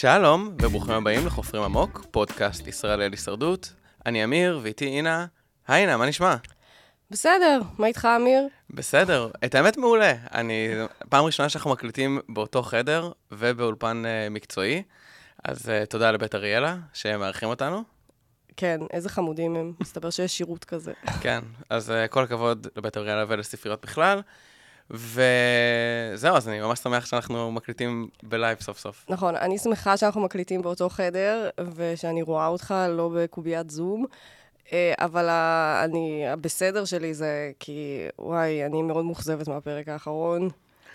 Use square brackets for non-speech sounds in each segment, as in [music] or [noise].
שלום, וברוכים הבאים לחופרים עמוק, פודקאסט ישראל על הישרדות. אני אמיר, ואיתי אינה. היי אינה, מה נשמע? בסדר, מה איתך, אמיר? בסדר, את האמת מעולה. אני, פעם ראשונה שאנחנו מקליטים באותו חדר ובאולפן uh, מקצועי, אז uh, תודה לבית אריאלה, שהם מארחים אותנו. כן, איזה חמודים הם. מסתבר שיש שירות כזה. כן, אז uh, כל הכבוד לבית אריאלה ולספריות בכלל. וזהו, אז אני ממש שמח שאנחנו מקליטים בלייב סוף סוף. נכון, אני שמחה שאנחנו מקליטים באותו חדר, ושאני רואה אותך לא בקוביית זום. אה, אבל אני, הבסדר שלי זה כי, וואי, אני מאוד מאוכזבת מהפרק האחרון.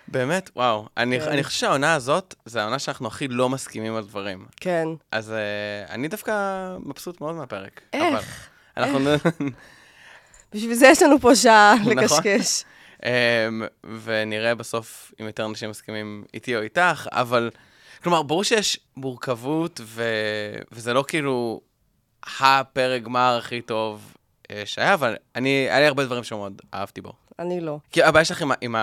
באמת? וואו. אני, כן. אני חושב שהעונה הזאת, זה העונה שאנחנו הכי לא מסכימים על דברים. כן. אז uh, אני דווקא מבסוט מאוד מהפרק. איך? אבל אנחנו... [laughs] בשביל זה יש לנו פה שעה נכון. לקשקש. Um, ונראה בסוף אם יותר אנשים מסכימים איתי או איתך, אבל... כלומר, ברור שיש מורכבות, ו... וזה לא כאילו הפרק גמר הכי טוב אה, שהיה, אבל אני, היה לי הרבה דברים שמאוד אהבתי בו. אני לא. כי הבעיה שלך עם, עם,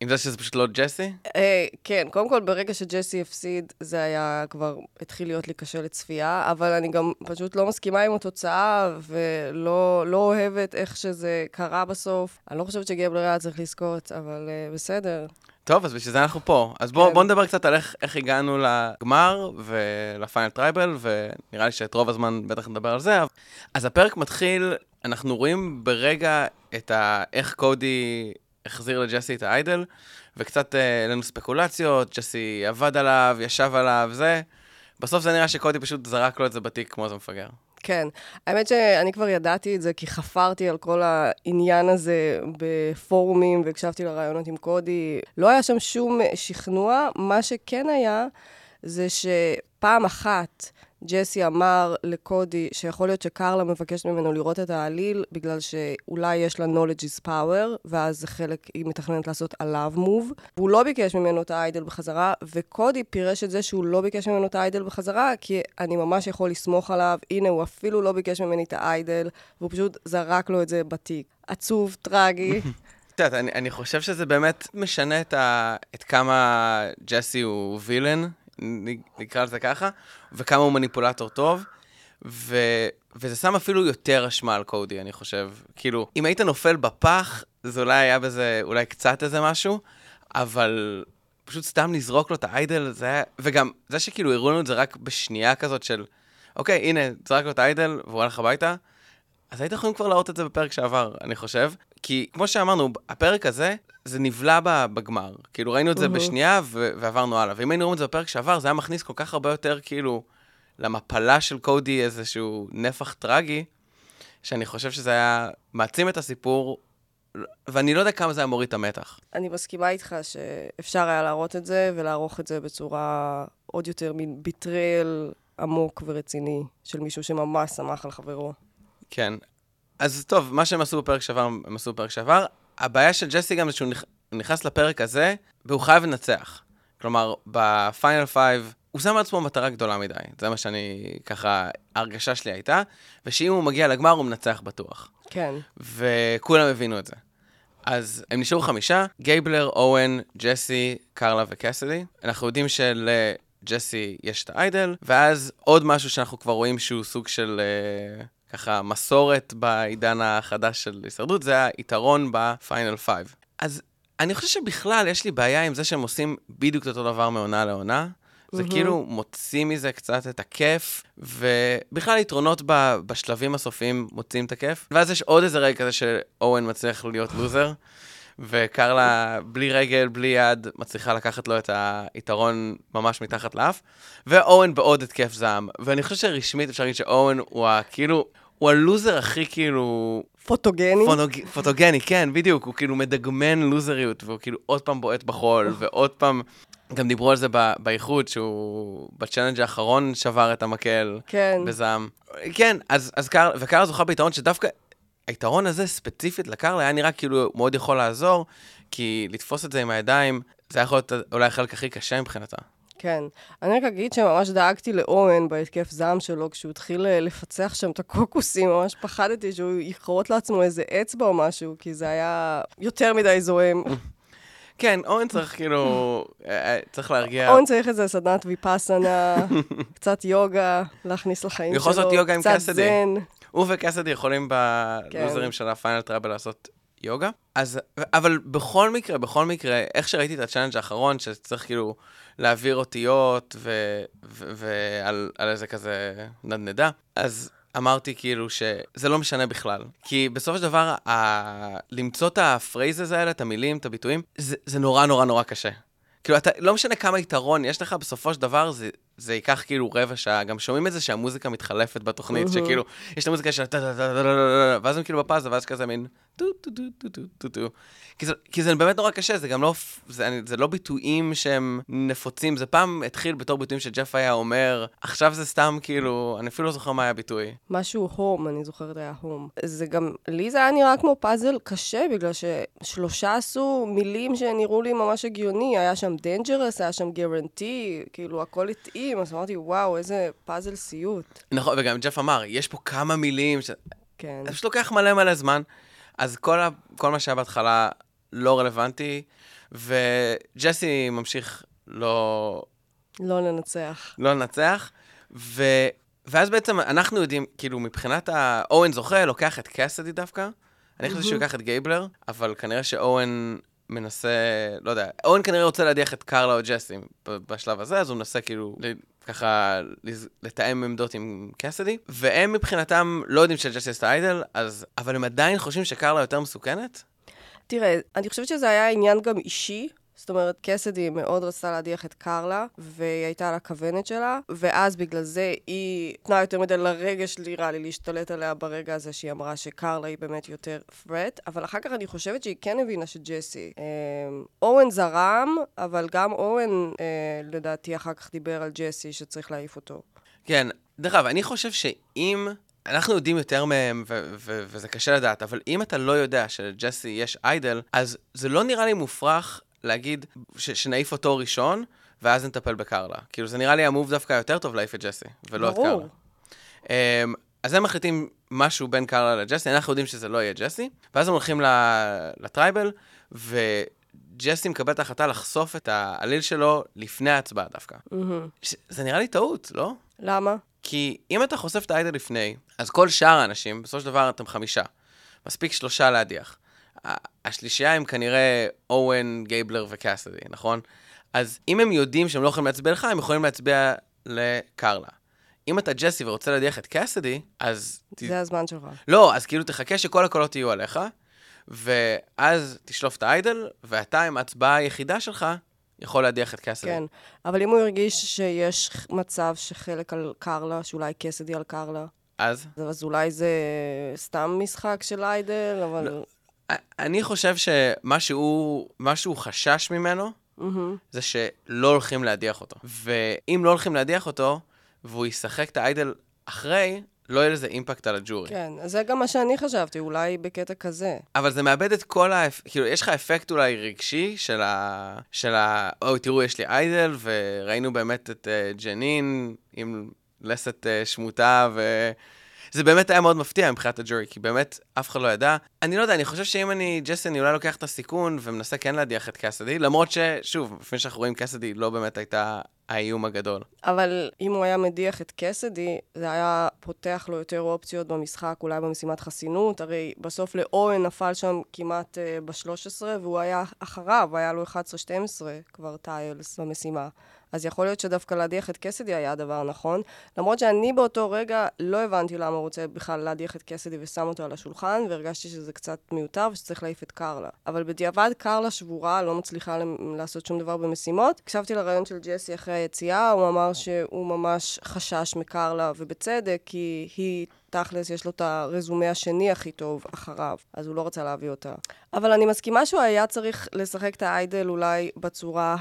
עם זה שזה פשוט לא ג'סי? אה, כן, קודם כל, ברגע שג'סי הפסיד, זה היה כבר, התחיל להיות לי קשה לצפייה, אבל אני גם פשוט לא מסכימה עם התוצאה, ולא לא אוהבת איך שזה קרה בסוף. אני לא חושבת שגבלר היה צריך לזכות, אבל אה, בסדר. טוב, אז בשביל זה אנחנו פה. אז בואו כן. בוא נדבר קצת על איך, איך הגענו לגמר ול final tribal, ונראה לי שאת רוב הזמן בטח נדבר על זה. אז הפרק מתחיל, אנחנו רואים ברגע את ה... איך קודי החזיר לג'סי את ה idol, וקצת העלינו אה, לנו ספקולציות, ג'סי עבד עליו, ישב עליו, זה. בסוף זה נראה שקודי פשוט זרק לו את זה בתיק כמו איזה מפגר. כן. האמת שאני כבר ידעתי את זה, כי חפרתי על כל העניין הזה בפורומים והקשבתי לרעיונות עם קודי. לא היה שם שום שכנוע. מה שכן היה, זה שפעם אחת ג'סי אמר לקודי שיכול להיות שקרלה מבקשת ממנו לראות את העליל, בגלל שאולי יש לה knowledge is power, ואז חלק, היא מתכננת לעשות עליו מוב. והוא לא ביקש ממנו את האיידל בחזרה, וקודי פירש את זה שהוא לא ביקש ממנו את האיידל בחזרה, כי אני ממש יכול לסמוך עליו, הנה, הוא אפילו לא ביקש ממני את האיידל, והוא פשוט זרק לו את זה בתיק. עצוב, טרגי. [laughs] את יודעת, אני חושב שזה באמת משנה את, ה, את כמה ג'סי הוא וילן, נקרא לזה ככה, וכמה הוא מניפולטור טוב, ו... וזה שם אפילו יותר אשמה על קודי, אני חושב. כאילו, אם היית נופל בפח, זה אולי היה בזה, אולי קצת איזה משהו, אבל פשוט סתם לזרוק לו את האיידל, זה היה... וגם, זה שכאילו הראו לנו את זה רק בשנייה כזאת של, אוקיי, הנה, זרק לו את האיידל, והוא הלך הביתה, אז הייתם יכולים כבר להראות את זה בפרק שעבר, אני חושב. כי כמו שאמרנו, הפרק הזה, זה נבלע בגמר. כאילו, ראינו את זה בשנייה ועברנו הלאה. ואם היינו רואים את זה בפרק שעבר, זה היה מכניס כל כך הרבה יותר, כאילו, למפלה של קודי איזשהו נפח טרגי, שאני חושב שזה היה מעצים את הסיפור, ואני לא יודע כמה זה היה מוריד את המתח. אני מסכימה איתך שאפשר היה להראות את זה ולערוך את זה בצורה עוד יותר מין ביטרייל עמוק ורציני של מישהו שממש שמח על חברו. כן. אז טוב, מה שהם עשו בפרק שעבר, הם עשו בפרק שעבר. הבעיה של ג'סי גם זה שהוא נכנס לפרק הזה, והוא חייב לנצח. כלומר, ב final five, הוא שם לעצמו מטרה גדולה מדי. זה מה שאני, ככה, ההרגשה שלי הייתה, ושאם הוא מגיע לגמר, הוא מנצח בטוח. כן. וכולם הבינו את זה. אז הם נשארו חמישה, גייבלר, אוון, ג'סי, קרלה וקסידי. אנחנו יודעים שלג'סי יש את ה idol, ואז עוד משהו שאנחנו כבר רואים שהוא סוג של... Uh, ככה מסורת בעידן החדש של הישרדות, זה היתרון ב final five. אז אני חושב שבכלל יש לי בעיה עם זה שהם עושים בדיוק את אותו דבר מעונה לעונה. זה mm-hmm. כאילו מוציא מזה קצת את הכיף, ובכלל יתרונות ב, בשלבים הסופיים מוציאים את הכיף. ואז יש עוד איזה רגע כזה שאוון מצליח להיות לוזר, וקרלה בלי רגל, בלי יד, מצליחה לקחת לו את היתרון ממש מתחת לאף, ואוון בעוד התקף זעם. ואני חושב שרשמית אפשר להגיד שאוון הוא כאילו, הוא הלוזר הכי כאילו... פוטוגני? פוטוג... פוטוגני, כן, בדיוק. הוא כאילו מדגמן לוזריות, והוא כאילו עוד פעם בועט בחול, ועוד פעם... גם דיברו על זה באיחוד, שהוא ב challenge האחרון שבר את המקל. כן. בזעם. כן, אז, אז קר... וקרלה זוכה ביתרון שדווקא היתרון הזה ספציפית לקרלה היה נראה כאילו מאוד יכול לעזור, כי לתפוס את זה עם הידיים, זה יכול להיות אולי החלק הכי קשה מבחינתה. כן. אני רק אגיד שממש דאגתי לאורן בהתקף זעם שלו, כשהוא התחיל אה, לפצח שם את הקוקוסים, ממש פחדתי שהוא יכרות לעצמו איזה אצבע או משהו, כי זה היה יותר מדי זועם. כן, אורן צריך כאילו, אה, אה, צריך להרגיע. אורן צריך איזה סדנת ויפאסנה, [laughs] קצת יוגה, להכניס לחיים שלו, קצת. זן. הוא וקסדי יכולים בלוזרים של הפיינל טראבל לעשות יוגה. אז, אבל בכל מקרה, בכל מקרה, איך שראיתי את ה challenge האחרון, שצריך כאילו להעביר אותיות ו- ו- ועל על איזה כזה נדנדה, אז אמרתי כאילו שזה לא משנה בכלל. כי בסופו של דבר, ה- למצוא את ה phrases האלה, את המילים, את הביטויים, זה, זה נורא נורא נורא קשה. כאילו, אתה, לא משנה כמה יתרון יש לך, בסופו של דבר זה, זה ייקח כאילו רבע שעה. גם שומעים את זה שהמוזיקה מתחלפת בתוכנית. שכאילו, יש את המוזיקה של טה טה טה טה טה טה, ואז הם כאילו בפאזה, ואז כזה מין טו טו טו טו טו טו טו. כי זה, כי זה באמת נורא קשה, זה גם לא, זה, אני- זה לא ביטויים שהם נפוצים, זה פעם התחיל בתור ביטויים שג'ף היה אומר, עכשיו זה סתם כאילו, אני אפילו לא זוכר מה היה הביטוי. משהו home, אני זוכרת היה home. זה גם, לי זה היה נראה כמו פאזל קשה, בגלל ששלושה עשו מילים שנראו לי ממש הגיוני. היה שם dangerous, היה שם guarantee, כאילו הכל התאים, אז אמרתי, וואו, איזה פאזל סיוט. נכון, וגם ג'ף אמר, יש פה כמה מילים, ש... כן. זה פשוט לוקח מלא מלא זמן. אז כל, ה... כל מה שהיה בהתחלה לא רלוונטי, וג'סי ממשיך לא, לא לנצח. לא לנצח, ו... ואז בעצם אנחנו יודעים, כאילו, מבחינת ה... אורן זוכה, לוקח את קאסדי דווקא. אני חושב שהוא ייקח את גייבלר, אבל כנראה שאורן מנסה, לא יודע, אורן כנראה רוצה להדיח את קרלה או ג'סי בשלב הזה, אז הוא מנסה כאילו, ככה, לתאם עמדות עם קאסדי, והם מבחינתם לא יודעים שג'סי עשתה איידל, אז, אבל הם עדיין חושבים שקרלה יותר מסוכנת? תראה, אני חושבת שזה היה עניין גם אישי. זאת אומרת, קסדי מאוד רצתה להדיח את קרלה, והיא הייתה על הכוונת שלה, ואז בגלל זה היא נתנה יותר מדי לרגש, נראה לי, להשתלט עליה ברגע הזה שהיא אמרה שקרלה היא באמת יותר פרט, אבל אחר כך אני חושבת שהיא כן הבינה שג'סי. אה, אורן זרם, אבל גם אורן, אה, לדעתי, אחר כך דיבר על ג'סי שצריך להעיף אותו. כן, דרך אגב, אני חושב שאם... אנחנו יודעים יותר מהם, ו- ו- וזה קשה לדעת, אבל אם אתה לא יודע שלג'סי יש איידל, אז זה לא נראה לי מופרך להגיד ש- שנעיף אותו ראשון, ואז נטפל בקרלה. כאילו, זה נראה לי המוב דווקא יותר טוב להעיף את ג'סי, ולא את ברור. קרלה. Um, אז הם מחליטים משהו בין קרלה לג'סי, אנחנו יודעים שזה לא יהיה ג'סי, ואז הם הולכים ל tribal, וג'סי מקבל את ההחלטה לחשוף את ה idol שלו לפני ההצבעה דווקא. ש- זה נראה לי טעות, לא? למה? כי אם אתה חושף את ה idol לפני, אז כל שאר האנשים, בסופו של דבר אתם חמישה. מספיק שלושה להדיח. השלישייה הם כנראה אוון, גייבלר וקאסדי, נכון? אז אם הם יודעים שהם לא יכולים להצביע לך, הם יכולים להצביע לקרלה. אם אתה ג'סי ורוצה להדיח את קאסדי, אז... ת... זה הזמן שלך. לא, אז כאילו תחכה שכל הקולות יהיו עליך, ואז תשלוף את האיידל, ואתה עם ההצבעה היחידה שלך, יכול להדיח את קאסדי. כן, אבל אם הוא הרגיש שיש מצב שחלק על קרלה, שאולי קסדי על קרלה, אז? אז אולי זה סתם משחק של איידל, אבל... לא. אני חושב שמה שהוא, מה שהוא חשש ממנו, מהמם. זה שלא הולכים להדיח אותו. ואם לא הולכים להדיח אותו, והוא ישחק את האיידל אחרי, לא יהיה לזה אימפקט על הג'ורי. כן, זה גם מה שאני חשבתי, אולי בקטע כזה. אבל זה מאבד את כל ה... כאילו, יש לך אפקט אולי רגשי של ה... של ה... אוי, תראו, יש לי איידל, וראינו באמת את uh, ג'נין עם לסת uh, שמוטה, ו... זה באמת היה מאוד מפתיע מבחינת הג'ורי, כי באמת אף אחד לא ידע. אני לא יודע, אני חושב שאם אני ג'סי, אני אולי לוקח את הסיכון ומנסה כן להדיח את קאסדי, למרות ששוב, לפני שאנחנו רואים קאסדי, לא באמת הייתה האיום הגדול. אבל אם הוא היה מדיח את קסדי, זה היה פותח לו יותר אופציות במשחק, אולי במשימת חסינות, הרי בסוף לאורן נפל שם כמעט uh, ב-13, והוא היה אחריו, היה לו 11-12 כבר טיילס במשימה. אז יכול להיות שדווקא להדיח את קסדי היה הדבר הנכון. למרות שאני באותו רגע לא הבנתי למה הוא רוצה בכלל להדיח את קסדי ושם אותו על השולחן, והרגשתי שזה קצת מיותר ושצריך להעיף את קרלה. אבל בדיעבד קרלה שבורה, לא מצליחה לעשות שום דבר במשימות. הקשבתי לרעיון של ג'סי אחרי היציאה, הוא אמר שהוא ממש חשש מקרלה, ובצדק, כי היא... תכלס, יש לו את הרזומה השני הכי טוב אחריו, אז הוא לא רצה להביא אותה. אבל אני מסכימה שהוא היה צריך לשחק את האיידל אולי בצורה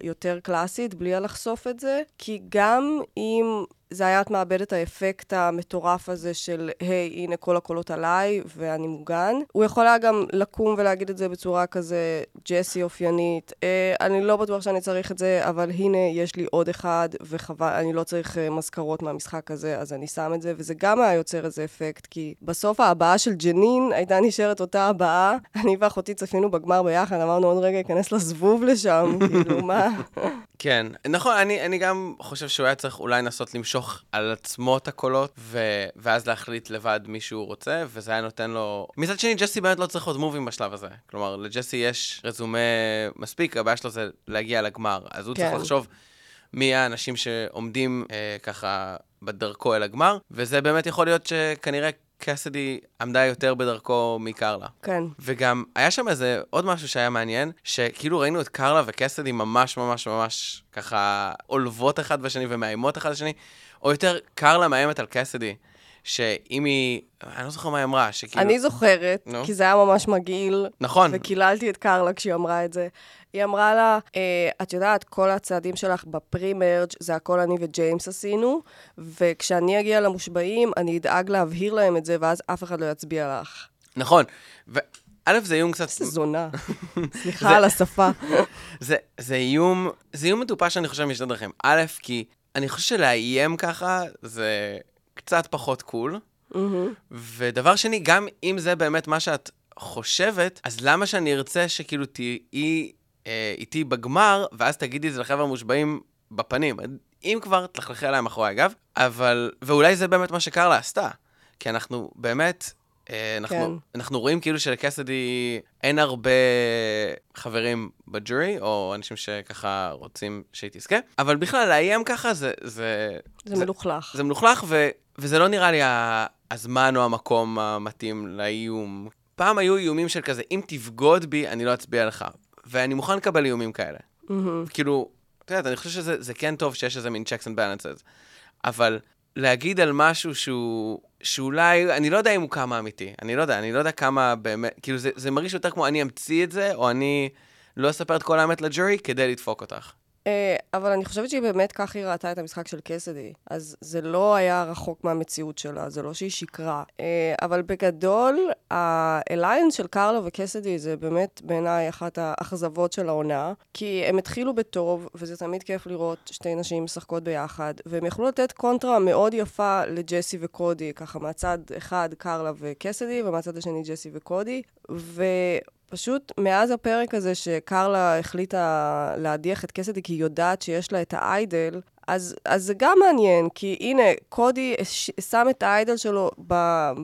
היותר קלאסית, בלי לחשוף את זה, כי גם אם זה היה את מאבד את האפקט המטורף הזה של, היי, hey, הנה כל הקולות עליי ואני מוגן. הוא יכול היה גם לקום ולהגיד את זה בצורה כזה ג'סי אופיינית. אה, אני לא בטוח שאני צריך את זה, אבל הנה, יש לי עוד אחד, וחבל, אני לא צריך אה, מזכרות מהמשחק הזה, אז אני שם את זה, וזה גם היה יוצר איזה אפקט, כי בסוף ההבעה של ג'נין הייתה נשארת אותה הבעה. אני ואחותי צפינו בגמר ביחד, אמרנו עוד רגע, ייכנס לזבוב לשם, [laughs] כאילו, מה? כן, נכון, אני, אני גם חושב שהוא היה צריך אולי לנסות למשוך על עצמו את הקולות, ו... ואז להחליט לבד מי שהוא רוצה, וזה היה נותן לו... מצד שני, ג'סי באמת לא צריך עוד מובים בשלב הזה. כלומר, לג'סי יש רזומה מספיק, הבעיה שלו זה להגיע לגמר. אז הוא כן. צריך לחשוב מי האנשים שעומדים אה, ככה בדרכו אל הגמר, וזה באמת יכול להיות שכנראה קסדי עמדה יותר בדרכו מקרלה. כן. וגם היה שם איזה עוד משהו שהיה מעניין, שכאילו ראינו את קרלה וקסדי ממש ממש ממש ככה עולבות אחד בשני ומאיימות אחד לשני, או יותר קרלה מאיימת על קסדי. שאם היא, אני לא זוכר מה היא אמרה, שכאילו... אני זוכרת, no. כי זה היה ממש מגעיל. נכון. וקיללתי את קרלה כשהיא אמרה את זה. היא אמרה לה, אה, את יודעת, כל הצעדים שלך בפרי-מרג' זה הכל אני וג'יימס עשינו, וכשאני אגיע למושבעים, אני אדאג להבהיר להם את זה, ואז אף אחד לא יצביע לך. נכון. ו... א', זה איום קצת... איזה זונה. [laughs] סליחה על השפה. [laughs] זה, זה איום, זה איום מטופש, אני חושב, משתי דרכים. א', כי אני חושב שלאיים ככה זה קצת פחות קול. Mm-hmm. ודבר שני, גם אם זה באמת מה שאת חושבת, אז למה שאני ארצה שכאילו תהיי אה, איתי בגמר, ואז תגידי את זה לחבר'ה המושבעים בפנים. אם כבר, תלכלכי עליי מאחורי הגב, אבל... ואולי זה באמת מה שקרלה עשתה. כי אנחנו באמת, אנחנו, כן. אנחנו רואים כאילו שלקסדי אין הרבה חברים בג'ורי, או אנשים שככה רוצים שהיא תזכה, אבל בכלל, לאיים ככה זה... זה, זה, זה מלוכלך. זה מלוכלך, ו, וזה לא נראה לי הזמן או המקום המתאים לאיום. פעם היו איומים של כזה, אם תבגוד בי, אני לא אצביע לך. ואני מוכן לקבל איומים כאלה. Mm-hmm. כאילו, את יודעת, אני חושב שזה כן טוב שיש איזה מין checks and balances, אבל להגיד על משהו שהוא, שאולי, אני לא יודע אם הוא כמה אמיתי, אני לא יודע, אני לא יודע כמה באמת, כאילו זה, זה מרגיש יותר כמו אני אמציא את זה, או אני לא אספר את כל האמת לג'ורי כדי לדפוק אותך. אה, אבל אני חושבת שהיא באמת כך היא ראתה את המשחק של קסדי. אז זה לא היה רחוק מהמציאות שלה, זה לא שהיא שיקרה. אה, אבל בגדול, האליינס של קרלה וקסדי זה באמת בעיניי אחת האכזבות של העונה. כי הם התחילו בטוב, וזה תמיד כיף לראות שתי נשים משחקות ביחד, והם יכלו לתת קונטרה מאוד יפה לג'סי וקודי, ככה מהצד אחד קרלה וקסדי, ומהצד השני ג'סי וקודי. ו... פשוט מאז הפרק הזה שקרלה החליטה להדיח את קסדי כי היא יודעת שיש לה את האיידל, אז, אז זה גם מעניין, כי הנה, קודי שם את האיידל שלו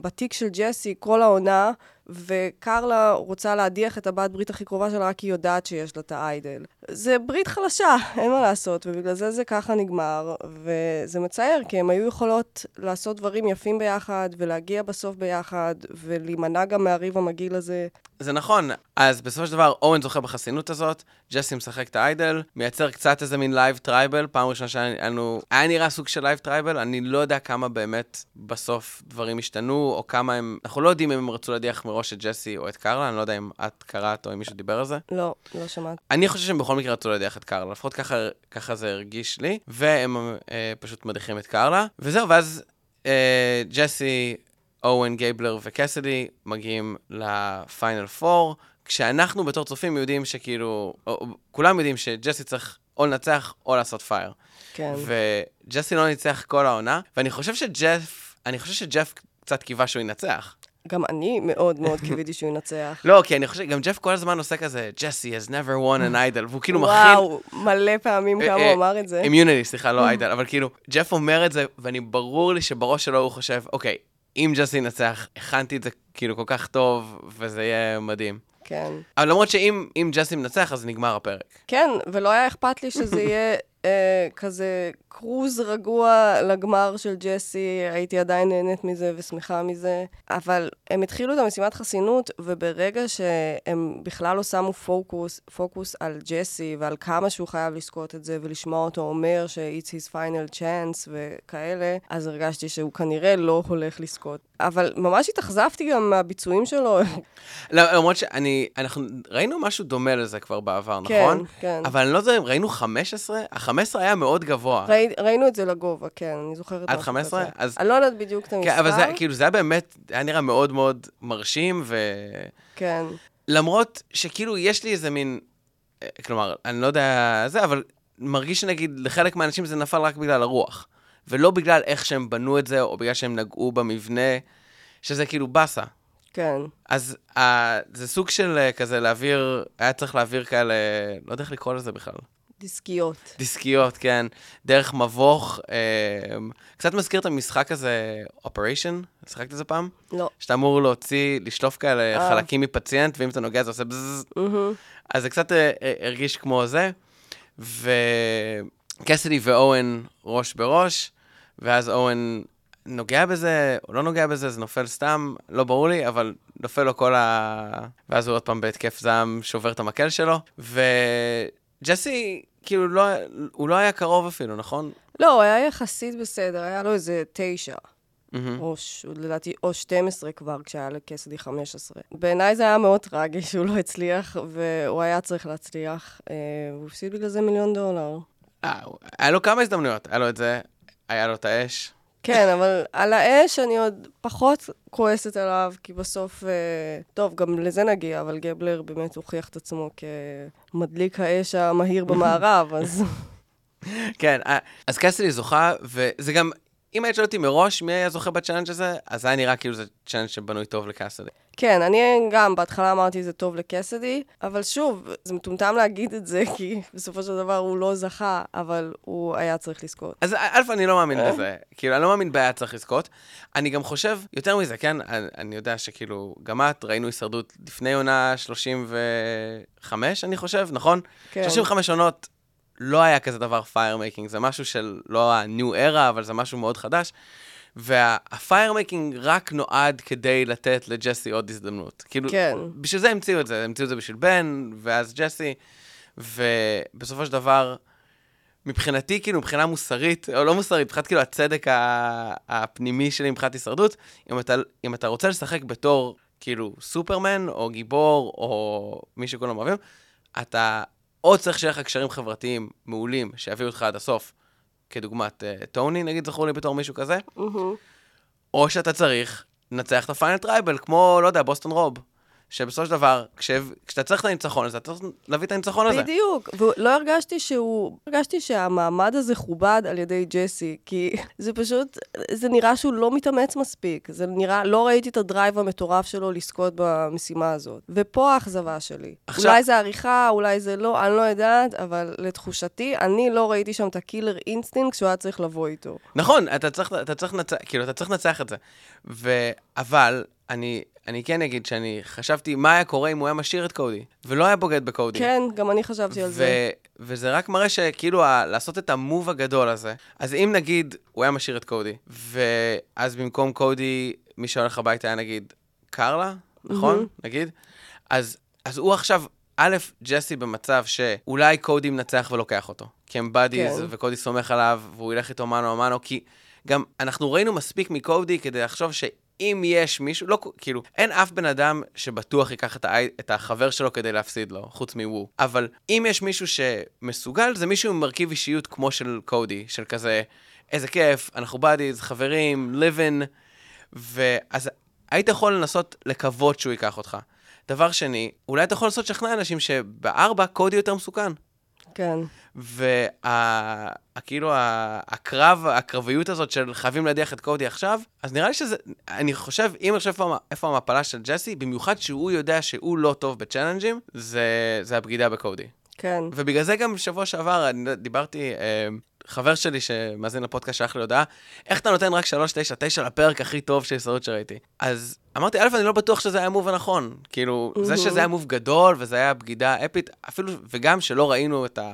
בתיק של ג'סי כל העונה, וקרלה רוצה להדיח את הבת ברית הכי קרובה שלה, רק היא יודעת שיש לה את האיידל. זה ברית חלשה, [laughs] אין מה לעשות, ובגלל זה זה ככה נגמר, וזה מצער, כי הם היו יכולות לעשות דברים יפים ביחד, ולהגיע בסוף ביחד, ולהימנע גם מהריב המגעיל הזה. זה נכון, אז בסופו של דבר אורן זוכה בחסינות הזאת, ג'סי משחק את ה idol, מייצר קצת איזה מין live tribal, פעם ראשונה שהיה לנו, היה נראה סוג של live tribal, אני לא יודע כמה באמת בסוף דברים השתנו, או כמה הם, אנחנו לא יודעים אם הם רצו להדיח מראש את ג'סי או את קרלה, אני לא יודע אם את קראת או אם מישהו דיבר על זה. לא, לא שמעת. אני חושב שהם בכל מקרה רצו להדיח את קרלה, לפחות ככה, ככה זה הרגיש לי, והם אה, פשוט מדיחים את קרלה, וזהו, ואז אה, ג'סי אוון, גייבלר וקסדי מגיעים ל final four, כשאנחנו בתור צופים יודעים שכאילו, או, כולם יודעים שג'סי צריך או לנצח או לעשות fire. כן. וג'סי לא ניצח כל העונה, ואני חושב שג'ף, אני חושב שג'ף קצת קיווה שהוא ינצח. גם אני מאוד מאוד קיוויתי שהוא ינצח. לא, כי אני חושב, גם ג'ף כל הזמן עושה כזה, ג'סי has never won an idol, והוא כאילו מכין... וואו, מלא פעמים כמה הוא אמר את זה. immunity, סליחה, לא idol, אבל כאילו, ג'ף אומר את זה, ואני ברור לי שבראש שלו הוא חושב, אוקיי, אם ג'סי ינצח, הכנתי את זה כאילו כל כך טוב, וזה יהיה מדהים. כן. אבל למרות שאם ג'סי מנצח, אז נגמר הפרק. כן, ולא היה אכפת לי שזה [laughs] יהיה אה, כזה קרוז רגוע לגמר של ג'סי, הייתי עדיין נהנית מזה ושמחה מזה, אבל הם התחילו את המשימת חסינות, וברגע שהם בכלל לא שמו פוקוס, פוקוס על ג'סי ועל כמה שהוא חייב לזכות את זה, ולשמוע אותו אומר ש-it's his final chance וכאלה, אז הרגשתי שהוא כנראה לא הולך לזכות. אבל ממש התאכזבתי גם מהביצועים שלו. לא, למרות שאני, אנחנו ראינו משהו דומה לזה כבר בעבר, כן, נכון? כן, כן. אבל אני לא יודע אם ראינו 15? ה-15 15 היה מאוד גבוה. ראי, ראינו את זה לגובה, כן, אני זוכרת. עד משהו 15? כזה. אז... אני לא יודעת בדיוק את המספר. כן, אבל זה, כאילו, זה היה באמת, היה נראה מאוד מאוד מרשים, ו... כן. למרות שכאילו יש לי איזה מין, אה, כלומר, אני לא יודע זה, אבל מרגיש שנגיד לחלק מהאנשים זה נפל רק בגלל הרוח, ולא בגלל איך שהם בנו את זה, או בגלל שהם נגעו במבנה, שזה כאילו באסה. כן. אז uh, זה סוג של uh, כזה להעביר, היה צריך להעביר כאלה, לא יודע איך לקרוא לזה בכלל. דיסקיות. דיסקיות, כן, דרך מבוך. אה, קצת מזכיר את המשחק הזה, Operation, שיחקת את זה פעם? לא. שאתה אמור להוציא, לשלוף כאלה אה. חלקים מפציינט, ואם אתה נוגע זה עושה בזז. מהמם. אז זה קצת אה, אה, הרגיש כמו זה. וקסידי ואורן ראש בראש, ואז אורן נוגע בזה, או לא נוגע בזה, זה נופל סתם, לא ברור לי, אבל נופל לו כל ה... ואז הוא עוד פעם בהתקף זעם שובר את המקל שלו. וג'סי, כאילו, לא, הוא לא היה קרוב אפילו, נכון? לא, הוא היה יחסית בסדר, היה לו איזה תשע. מהמם. או ש... לדעתי, או 12 כבר, כשהיה לקסדי 15. בעיניי זה היה מאוד טרגי שהוא לא הצליח, והוא היה צריך להצליח. אה, הוא הפסיד בגלל זה מיליון דולר. אה, היה לו כמה הזדמנויות, היה לו את זה, היה לו את האש. כן, אבל על האש אני עוד פחות כועסת עליו, כי בסוף, אה, טוב, גם לזה נגיע, אבל גבלר באמת הוכיח את עצמו כמדליק האש המהיר במערב, אז [laughs] כן, אז קסידי זוכה, וזה גם, אם היית שואל אותי מראש מי היה זוכה ב challenge הזה, אז היה נראה כאילו זה challenge שבנוי טוב לקסידי. כן, אני גם בהתחלה אמרתי זה טוב לקסדי, אבל שוב, זה מטומטם להגיד את זה, כי בסופו של דבר הוא לא זכה, אבל הוא היה צריך לזכות. אז א', אני לא מאמין בזה. כאילו, אני לא מאמין בהיה צריך לזכות. אני גם חושב, יותר מזה, כן, אני, אני יודע שכאילו, גם את, ראינו הישרדות לפני עונה 35, אני חושב, נכון? כן. 35 עונות, לא היה כזה דבר fire making, זה משהו של לא ה-new era, אבל זה משהו מאוד חדש. וה fire making רק נועד כדי לתת לג'סי עוד הזדמנות. כאילו, כן. בשביל זה המציאו את זה, המציאו את זה בשביל בן, ואז ג'סי, ובסופו של דבר, מבחינתי, כאילו, מבחינה מוסרית, או לא מוסרית, מבחינת כאילו הצדק הפנימי שלי מבחינת הישרדות, אם אתה, אם אתה רוצה לשחק בתור, כאילו, סופרמן, או גיבור, או מי שכולם אוהבים, אתה או צריך שיהיה לך קשרים חברתיים מעולים, שיביאו אותך עד הסוף, כדוגמת uh, טוני, נגיד, זכור לי בתור מישהו כזה, מהמם. או שאתה צריך לנצח את ה final tribal, כמו, לא יודע, בוסטון רוב. שבסופו של דבר, כש... כשאתה צריך את הניצחון הזה, אתה צריך להביא את הניצחון הזה. בדיוק, ולא הרגשתי שהוא, הרגשתי שהמעמד הזה כובד על ידי ג'סי, כי [laughs] זה פשוט, זה נראה שהוא לא מתאמץ מספיק, זה נראה, לא ראיתי את ה drive המטורף שלו לזכות במשימה הזאת. ופה האכזבה שלי. עכשיו- אולי זה עריכה, אולי זה לא, אני לא יודעת, אבל לתחושתי, אני לא ראיתי שם את ה killer instinct שהוא היה צריך לבוא איתו. נכון, אתה צריך, אתה צריך לנצח, כאילו, אתה צריך לנצח את זה. ו... אבל, אני, אני כן אגיד שאני חשבתי מה היה קורה אם הוא היה משאיר את קודי, ולא היה בוגד בקודי. כן, גם אני חשבתי על זה. וזה רק מראה שכאילו, ה- לעשות את המוב הגדול הזה, אז אם נגיד, הוא היה משאיר את קודי, ואז במקום קודי, מי שהולך הביתה היה נגיד קרלה, נכון? מהמם. נגיד? אז, אז הוא עכשיו, א', ג'סי במצב שאולי קודי מנצח ולוקח אותו, כי הם בדיז, כן. וקודי סומך עליו, והוא ילך איתו מנו a מנו, כי גם אנחנו ראינו מספיק מקודי כדי לחשוב שאם יש מישהו, לא, כאילו, אין אף בן אדם שבטוח ייקח את, ה, את החבר שלו כדי להפסיד לו, חוץ מוו. אבל אם יש מישהו שמסוגל, זה מישהו עם מרכיב אישיות כמו של קודי, של כזה, איזה כיף, אנחנו בדיז, חברים, living, ואז היית יכול לנסות לקוות שהוא ייקח אותך. דבר שני, אולי אתה יכול לנסות לשכנע אנשים שבארבע קודי יותר מסוכן. כן. וכאילו הקרב, הקרביות הזאת של חייבים להדיח את קודי עכשיו, אז נראה לי שזה, אני חושב, אם אני חושב איפה, איפה המפלה של ג'סי, במיוחד שהוא יודע שהוא לא טוב בצ'אלנג'ים, זה, זה הבגידה בקודי. כן. ובגלל זה גם שבוע שעבר, אני דיברתי, אה, חבר שלי שמאזין לפודקאסט שלח לי הודעה, איך אתה נותן רק 399 לפרק הכי טוב של הישרדות שראיתי? אז אמרתי, א', אני לא בטוח שזה היה המוב הנכון. כאילו, זה שזה היה מוב גדול וזה היה בגידה אפית, אפילו, וגם שלא ראינו את, ה,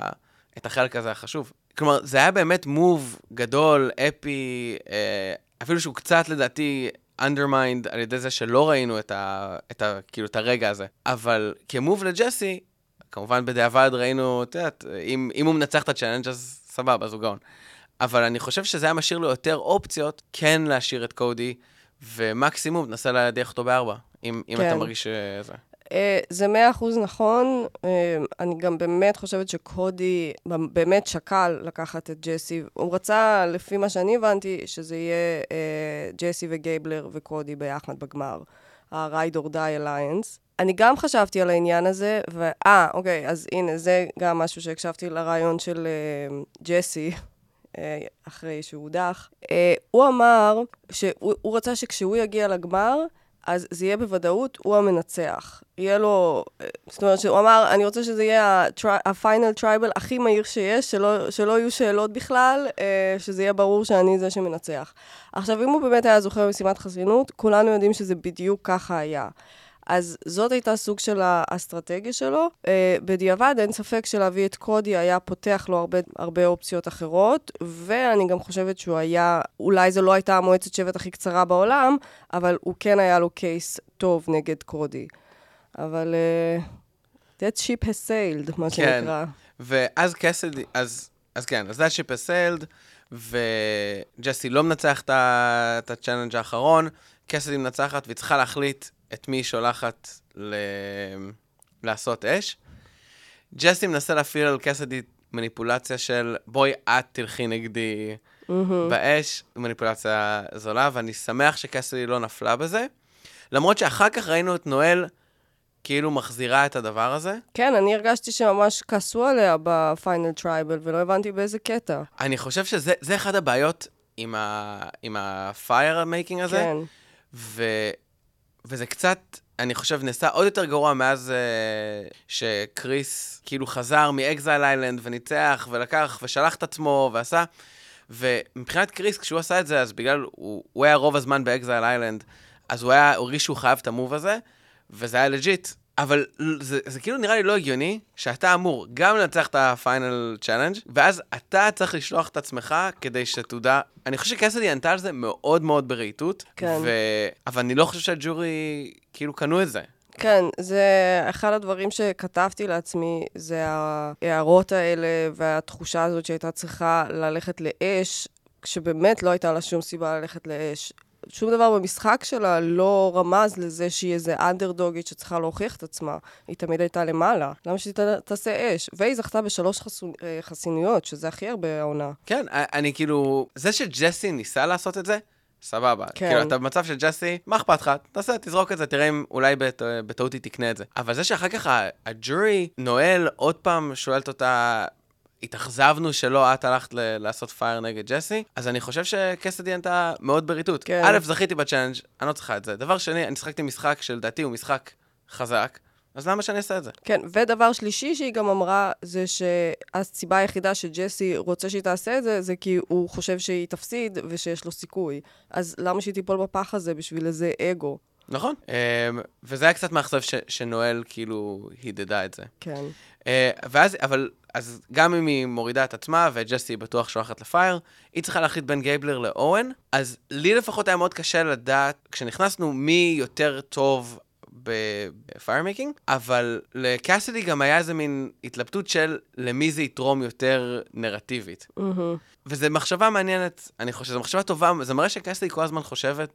את החלק הזה החשוב. כלומר, זה היה באמת move גדול, אפי, אה, אפילו שהוא קצת, לדעתי, undermined על ידי זה שלא ראינו את, ה, את, ה, כאילו, את הרגע הזה. אבל כ move לג'סי, כמובן בדיעבד ראינו, את יודעת, אם, אם הוא מנצח את ה challenge אז סבבה, אז הוא גאון. אבל אני חושב שזה היה משאיר לו יותר אופציות כן להשאיר את קודי, ומקסימום תנסה להדיח אותו בארבע, אם, אם כן. אתה מרגיש שזה. אה, זה מאה אחוז נכון. אה, אני גם באמת חושבת שקודי באמת שקל לקחת את ג'סי. הוא רצה, לפי מה שאני הבנתי, שזה יהיה אה, ג'סי וגייבלר וקודי ביחד בגמר. ה-Ride or Die Alliance. אני גם חשבתי על העניין הזה, ואה, אוקיי, אז הנה, זה גם משהו שהקשבתי לרעיון של uh, ג'סי, uh, אחרי שהוא הודח. Uh, הוא אמר שהוא רצה שכשהוא יגיע לגמר, אז זה יהיה בוודאות, הוא המנצח. יהיה לו, זאת אומרת, שהוא אמר, אני רוצה שזה יהיה ה final tribal הכי מהיר שיש, שלא, שלא יהיו שאלות בכלל, שזה יהיה ברור שאני זה שמנצח. עכשיו, אם הוא באמת היה זוכר במשימת חסינות, כולנו יודעים שזה בדיוק ככה היה. אז זאת הייתה סוג של האסטרטגיה שלו. Uh, בדיעבד, אין ספק שלהביא את קודי היה פותח לו הרבה, הרבה אופציות אחרות, ואני גם חושבת שהוא היה, אולי זו לא הייתה המועצת שבט הכי קצרה בעולם, אבל הוא כן היה לו case טוב נגד קודי. אבל uh, that ship has sailed, מה כן. שנקרא. ואז קסדי, אז, אז כן, אז that ship has sailed, וג'סי לא מנצח את ה challenge האחרון, קסדי מנצחת והיא צריכה להחליט את מי היא שולחת ל... לעשות אש. ג'סי מנסה להפעיל על קסדי מניפולציה של בואי את תלכי נגדי mm-hmm. באש, מניפולציה זולה, ואני שמח שקסדי לא נפלה בזה. למרות שאחר כך ראינו את נואל כאילו מחזירה את הדבר הזה. כן, אני הרגשתי שממש כעסו עליה ב final tribal, ולא הבנתי באיזה קטע. אני חושב שזה אחד הבעיות עם, ה, עם ה fire making הזה. כן. וזה קצת, אני חושב, נעשה עוד יותר גרוע מאז uh, שקריס כאילו חזר מ Exile Island וניצח ולקח ושלח את עצמו ועשה. ומבחינת קריס, כשהוא עשה את זה, אז בגלל, הוא, הוא היה רוב הזמן ב Exile Island, אז הוא היה, הוא הרגיש שהוא חייב את ה move הזה, וזה היה legit. אבל זה, זה כאילו נראה לי לא הגיוני שאתה אמור גם לנצח את ה final challenge, ואז אתה צריך לשלוח את עצמך כדי שתודע... אני חושב שקסדי ענתה על זה מאוד מאוד ברהיטות, כן. ו... אבל אני לא חושב שהג'ורי כאילו קנו את זה. כן, זה אחד הדברים שכתבתי לעצמי, זה ההערות האלה והתחושה הזאת שהייתה צריכה ללכת לאש, כשבאמת לא הייתה לה שום סיבה ללכת לאש. שום דבר במשחק שלה לא רמז לזה שהיא איזה אנדרדוגית שצריכה להוכיח את עצמה. היא תמיד הייתה למעלה. למה שהיא תעשה אש? והיא זכתה בשלוש חסו... אה, חסינויות, שזה הכי הרבה העונה. כן, אני כאילו... זה שג'סי ניסה לעשות את זה, סבבה. כן. כאילו, אתה במצב של ג'סי, מה אכפת לך? תעשה, תזרוק את זה, תראה אם אולי בט... בטעות היא תקנה את זה. אבל זה שאחר כך הג'ורי, נואל, עוד פעם שואלת אותה, התאכזבנו שלא את הלכת ל- לעשות פייר נגד ג'סי, אז אני חושב שקסדי ענתה מאוד בריטות. כן. א', זכיתי בצ'אנג', אני לא צריכה את זה. דבר שני, אני שחקתי משחק שלדעתי הוא משחק חזק. אז למה שאני אעשה את זה? כן, ודבר שלישי שהיא גם אמרה, זה שהסיבה היחידה שג'סי רוצה שהיא תעשה את זה, זה כי הוא חושב שהיא תפסיד ושיש לו סיכוי. אז למה שהיא תיפול בפח הזה בשביל איזה אגו? נכון. אמ, וזה היה קצת מאכזב שנואל כאילו הדהדה את זה. כן. אה, ואז, אבל, אז גם אם היא מורידה את עצמה, וג'סי בטוח שולחת ל fire, היא צריכה להחליט בין גייבלר לאוון, אז לי לפחות היה מאוד קשה לדעת, כשנכנסנו, מי יותר טוב ב fire making, אבל לקאסדי גם היה איזה מין התלבטות של למי זה יתרום יותר נרטיבית. Mm-hmm. וזו מחשבה מעניינת, אני חושב, זו מחשבה טובה, זה מראה שקאסדי כל הזמן חושבת,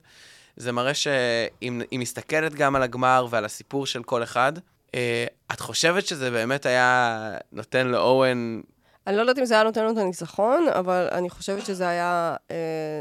זה מראה שהיא מסתכלת גם על הגמר ועל הסיפור של כל אחד, את חושבת שזה באמת היה נותן לאורן... אני לא יודעת אם זה היה נותן לו את הניצחון, אבל אני חושבת שזה היה אה,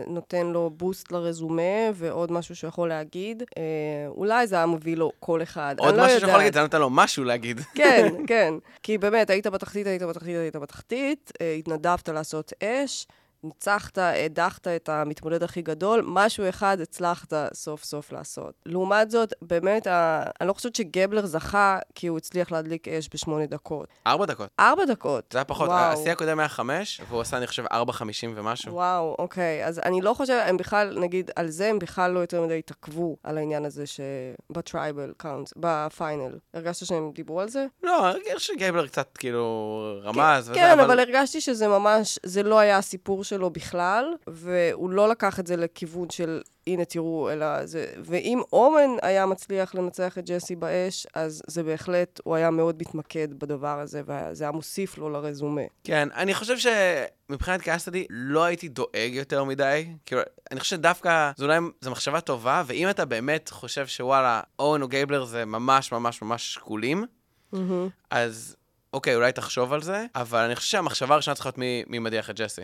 נותן לו בוסט לרזומה ועוד משהו שהוא יכול להגיד. אה, אולי זה היה מביא לו כל אחד. עוד לא משהו לא שיכול להגיד, זה נותן לו משהו להגיד. [laughs] כן, כן. כי באמת, היית בתחתית, היית בתחתית, היית בתחתית, אה, התנדבת לעשות אש. ניצחת, הדחת את המתמודד הכי גדול, משהו אחד הצלחת סוף סוף לעשות. לעומת זאת, באמת, ה... אני לא חושבת שגבלר זכה כי הוא הצליח להדליק אש בשמונה דקות. ארבע דקות. ארבע דקות. זה היה פחות, השיא הקודם היה חמש, והוא עשה, אני חושב, ארבע חמישים ומשהו. וואו, אוקיי. אז אני לא חושבת, הם בכלל, נגיד, על זה הם בכלל לא יותר מדי התעכבו, על העניין הזה שב tribal council, ב final. הרגשת שהם דיברו על זה? לא, הרגשתי שגבלר קצת כאילו רמז. כן, וזה, כן אבל... אבל הרגשתי שזה ממש, זה לא היה הסיפור שלו בכלל, והוא לא לקח את זה לכיוון של הנה תראו, אלא זה... ואם אורן היה מצליח לנצח את ג'סי באש, אז זה בהחלט, הוא היה מאוד מתמקד בדבר הזה, וזה היה מוסיף לו לרזומה. כן, אני חושב שמבחינת קאסטדי לא הייתי דואג יותר מדי. כאילו, אני חושב שדווקא, זו אולי, זו מחשבה טובה, ואם אתה באמת חושב שוואלה, אורן או גייבלר זה ממש ממש ממש שקולים, Mm-hmm. אז אוקיי, אולי תחשוב על זה, אבל אני חושב שהמחשבה הראשונה צריכה להיות מי מדיח את ג'סי.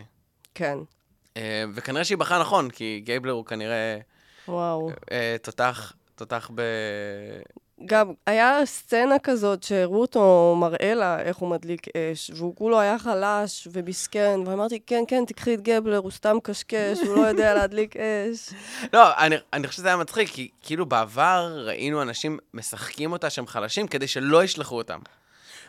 כן. אה, וכנראה שהיא בחרה נכון, כי גייבלר הוא כנראה וואו. אה, תותח, תותח ב... גם היה סצנה כזאת שהראו אותו מראה לה איך הוא מדליק אש, והוא כולו היה חלש ומסכן, ואמרתי, כן, כן, תקחי את גבלר, הוא סתם קשקש, הוא לא יודע [laughs] להדליק אש. לא, אני, אני חושב שזה היה מצחיק, כי כאילו בעבר ראינו אנשים משחקים אותה שהם חלשים כדי שלא ישלחו אותם.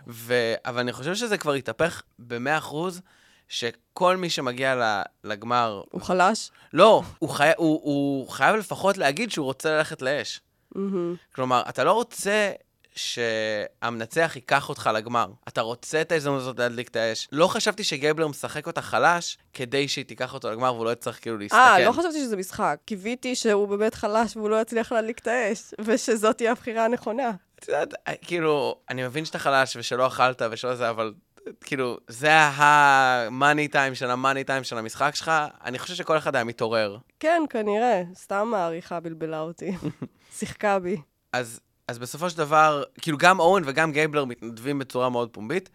ו... אבל אני חושב שזה כבר התהפך במאה אחוז, שכל מי שמגיע. לגמר... הוא חלש? לא, הוא, חי... הוא, הוא חייב לפחות להגיד שהוא רוצה ללכת לאש. מהמם. כלומר, אתה לא רוצה שהמנצח ייקח אותך לגמר. אתה רוצה את ההזדמנות הזאת להדליק את האש. לא חשבתי שגייבלר משחק אותה חלש כדי שהיא תיקח אותו לגמר והוא לא יצטרך כאילו להסתכן. אה, לא חשבתי שזה משחק. קיוויתי שהוא באמת חלש והוא לא יצליח להדליק את האש, ושזאת תהיה הבחירה הנכונה. את יודעת, כאילו, אני מבין שאתה חלש ושלא אכלת ושלא זה, אבל כאילו, זה ה-money time של ה-money time של המשחק שלך, אני חושב שכל אחד היה מתעורר. כן, כנראה. סתם העריכה בלבלה אותי. [laughs] שיחקה בי. אז, אז בסופו של דבר, כאילו, גם אוון וגם גייבלר מתנדבים בצורה מאוד פומבית.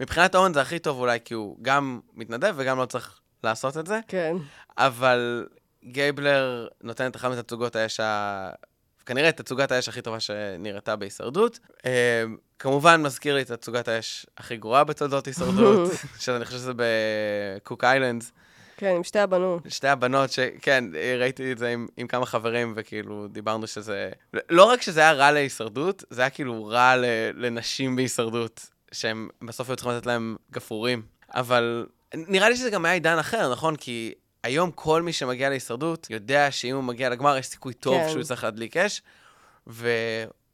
מבחינת אוון זה הכי טוב אולי, כי הוא גם מתנדב וגם לא צריך לעשות את זה, כן. אבל גייבלר נותן את אחת מתצוגות האש ה... כנראה את תצוגת האש הכי טובה שנראתה בהישרדות. כמובן מזכיר לי את תצוגת האש הכי גרועה בתולדות הישרדות, [laughs] שאני חושב שזה בקוק איילנדס. כן, עם שתי הבנות. שתי הבנות, שכן, ראיתי את זה עם, עם כמה חברים, וכאילו דיברנו שזה... לא רק שזה היה רע להישרדות, זה היה כאילו רע ל, לנשים בהישרדות, שהם בסוף היו צריכים לתת להם גפרורים. אבל נראה לי שזה גם היה עידן אחר, נכון? כי היום כל מי שמגיע להישרדות יודע שאם הוא מגיע לגמר, יש סיכוי טוב כן. שהוא יצטרך להדליק אש.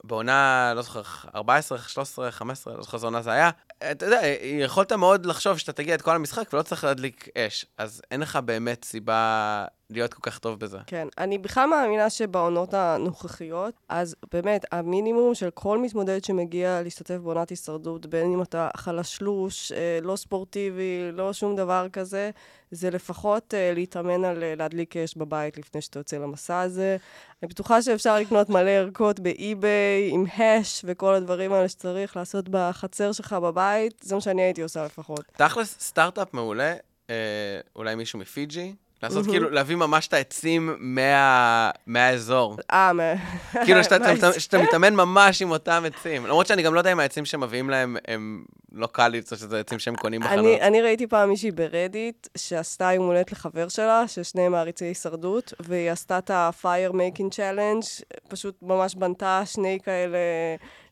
ובעונה, לא זוכר, 14, 13, 15, לא זוכר איזה עונה זה היה, אתה יודע, יכולת מאוד לחשוב שאתה תגיע את כל המשחק ולא צריך להדליק אש. אז אין לך באמת סיבה להיות כל כך טוב בזה. כן, אני בכלל מאמינה שבעונות הנוכחיות, אז באמת, המינימום של כל מתמודד שמגיע להשתתף בעונת הישרדות, בין אם אתה חלשלוש, אה, לא ספורטיבי, לא שום דבר כזה, זה לפחות אה, להתאמן על אה, להדליק אש בבית לפני שאתה יוצא למסע הזה. אני בטוחה שאפשר לקנות מלא ערכות באי-ביי, עם הש וכל הדברים האלה שצריך לעשות בחצר שלך בבית, זה מה שאני הייתי עושה לפחות. תכלס, סטארט-אפ מעולה, אה, אולי מישהו מפיג'י, לעשות. כאילו, להביא ממש את העצים מה, מהאזור. אה, מה... [laughs] כאילו, שאתה, מה- שאתה, שאתה מתאמן ממש עם אותם עצים. למרות שאני גם לא יודע אם העצים שמביאים להם הם לוקאלית, או שזה עצים שהם קונים בחנות. אני, אני ראיתי פעם מישהי ברדיט שעשתה יום הולדת לחבר שלה, ששניהם מעריצי הישרדות, והיא עשתה את ה-fire making challenge, פשוט ממש בנתה שני כאלה...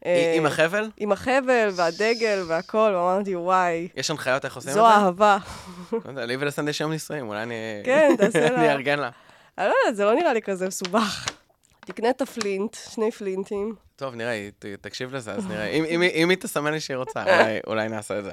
אה, עם החבל? עם החבל והדגל והכל, ואמרתי, וואי, יש הנחיות איך עושים את זו זה? אהבה. לא לי ולסנדי יש יום נישואים, אולי אני... כן, תעשה [laughs] לה. אני אארגן לה. אני לא יודעת, זה לא נראה לי כזה מסובך. תקנה את הפלינט, שני פלינטים. טוב, נראה, תקשיב לזה, אז נראה. אם- אם היא- תסמן לי שהיא רוצה, אולי- אולי נעשה את זה.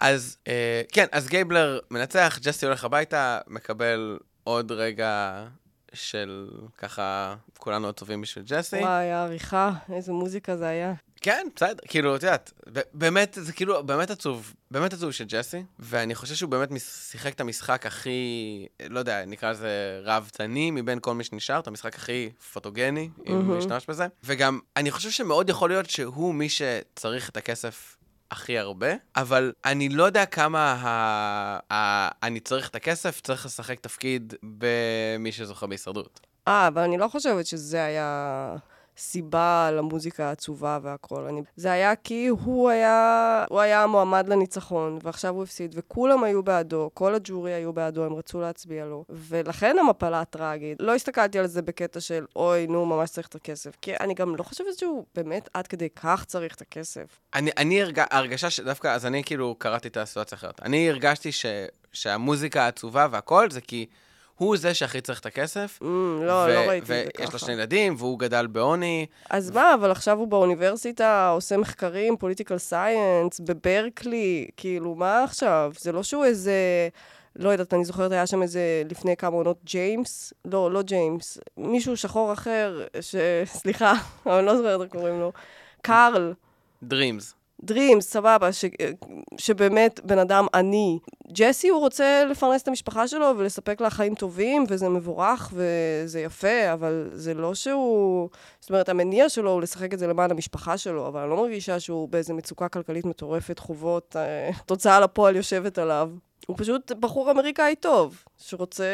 אז אה, כן, אז גייבלר מנצח, ג'סי הולך הביתה, מקבל עוד רגע של ככה, כולנו עצובים בשביל ג'סי. וואי, העריכה, איזה מוזיקה זה היה. כן, בסדר, כאילו, את יודעת, באמת, זה כאילו, באמת עצוב, באמת עצוב של ג'סי, ואני חושב שהוא באמת שיחק את המשחק הכי, לא יודע, נקרא לזה ראוותני מבין כל מי שנשאר, את המשחק הכי פוטוגני, אם מהמם. נשתמש בזה. וגם, אני חושב שמאוד יכול להיות שהוא מי שצריך את הכסף הכי הרבה, אבל אני לא יודע כמה ה... ה... אני צריך את הכסף, צריך לשחק תפקיד במי שזוכה בהישרדות. אה, אבל אני לא חושבת שזה היה סיבה למוזיקה העצובה והכל. אני... זה היה כי הוא היה, הוא היה המועמד לניצחון, ועכשיו הוא הפסיד, וכולם היו בעדו, כל הג'ורי היו בעדו, הם רצו להצביע לו. ולכן המפלה הטראגית. לא הסתכלתי על זה בקטע של, אוי, נו, ממש צריך את הכסף. כי אני גם לא חושבת שהוא באמת עד כדי כך צריך את הכסף. אני, אני הרג... ההרגשה שדווקא, אז אני כאילו קראתי את הסיטואציה אחרת. אני הרגשתי ש... שהמוזיקה העצובה והכל זה כי הוא זה שהכי צריך את הכסף. Mm, לא, ו- לא ראיתי את זה ויש לו ככה. שני ילדים, והוא גדל בעוני. אז מה, אבל עכשיו הוא באוניברסיטה, עושה מחקרים, political science, בברקלי, כאילו, מה עכשיו? זה לא שהוא איזה, לא יודעת, אני זוכרת, היה שם איזה, לפני כמה עונות, ג'יימס, לא, לא ג'יימס, מישהו שחור אחר, ש... [laughs] סליחה, אבל אני לא זוכרת איך קוראים לו, קארל. Dreams. דרימס, סבבה, ש, שבאמת בן אדם עני. ג'סי, הוא רוצה לפרנס את המשפחה שלו ולספק לה חיים טובים, וזה מבורך וזה יפה, אבל זה לא שהוא... זאת אומרת, המניע שלו הוא לשחק את זה למען המשפחה שלו, אבל אני לא מרגישה שהוא באיזה מצוקה כלכלית מטורפת, חובות, אה, תוצאה לפועל יושבת עליו. הוא פשוט בחור אמריקאי טוב, שרוצה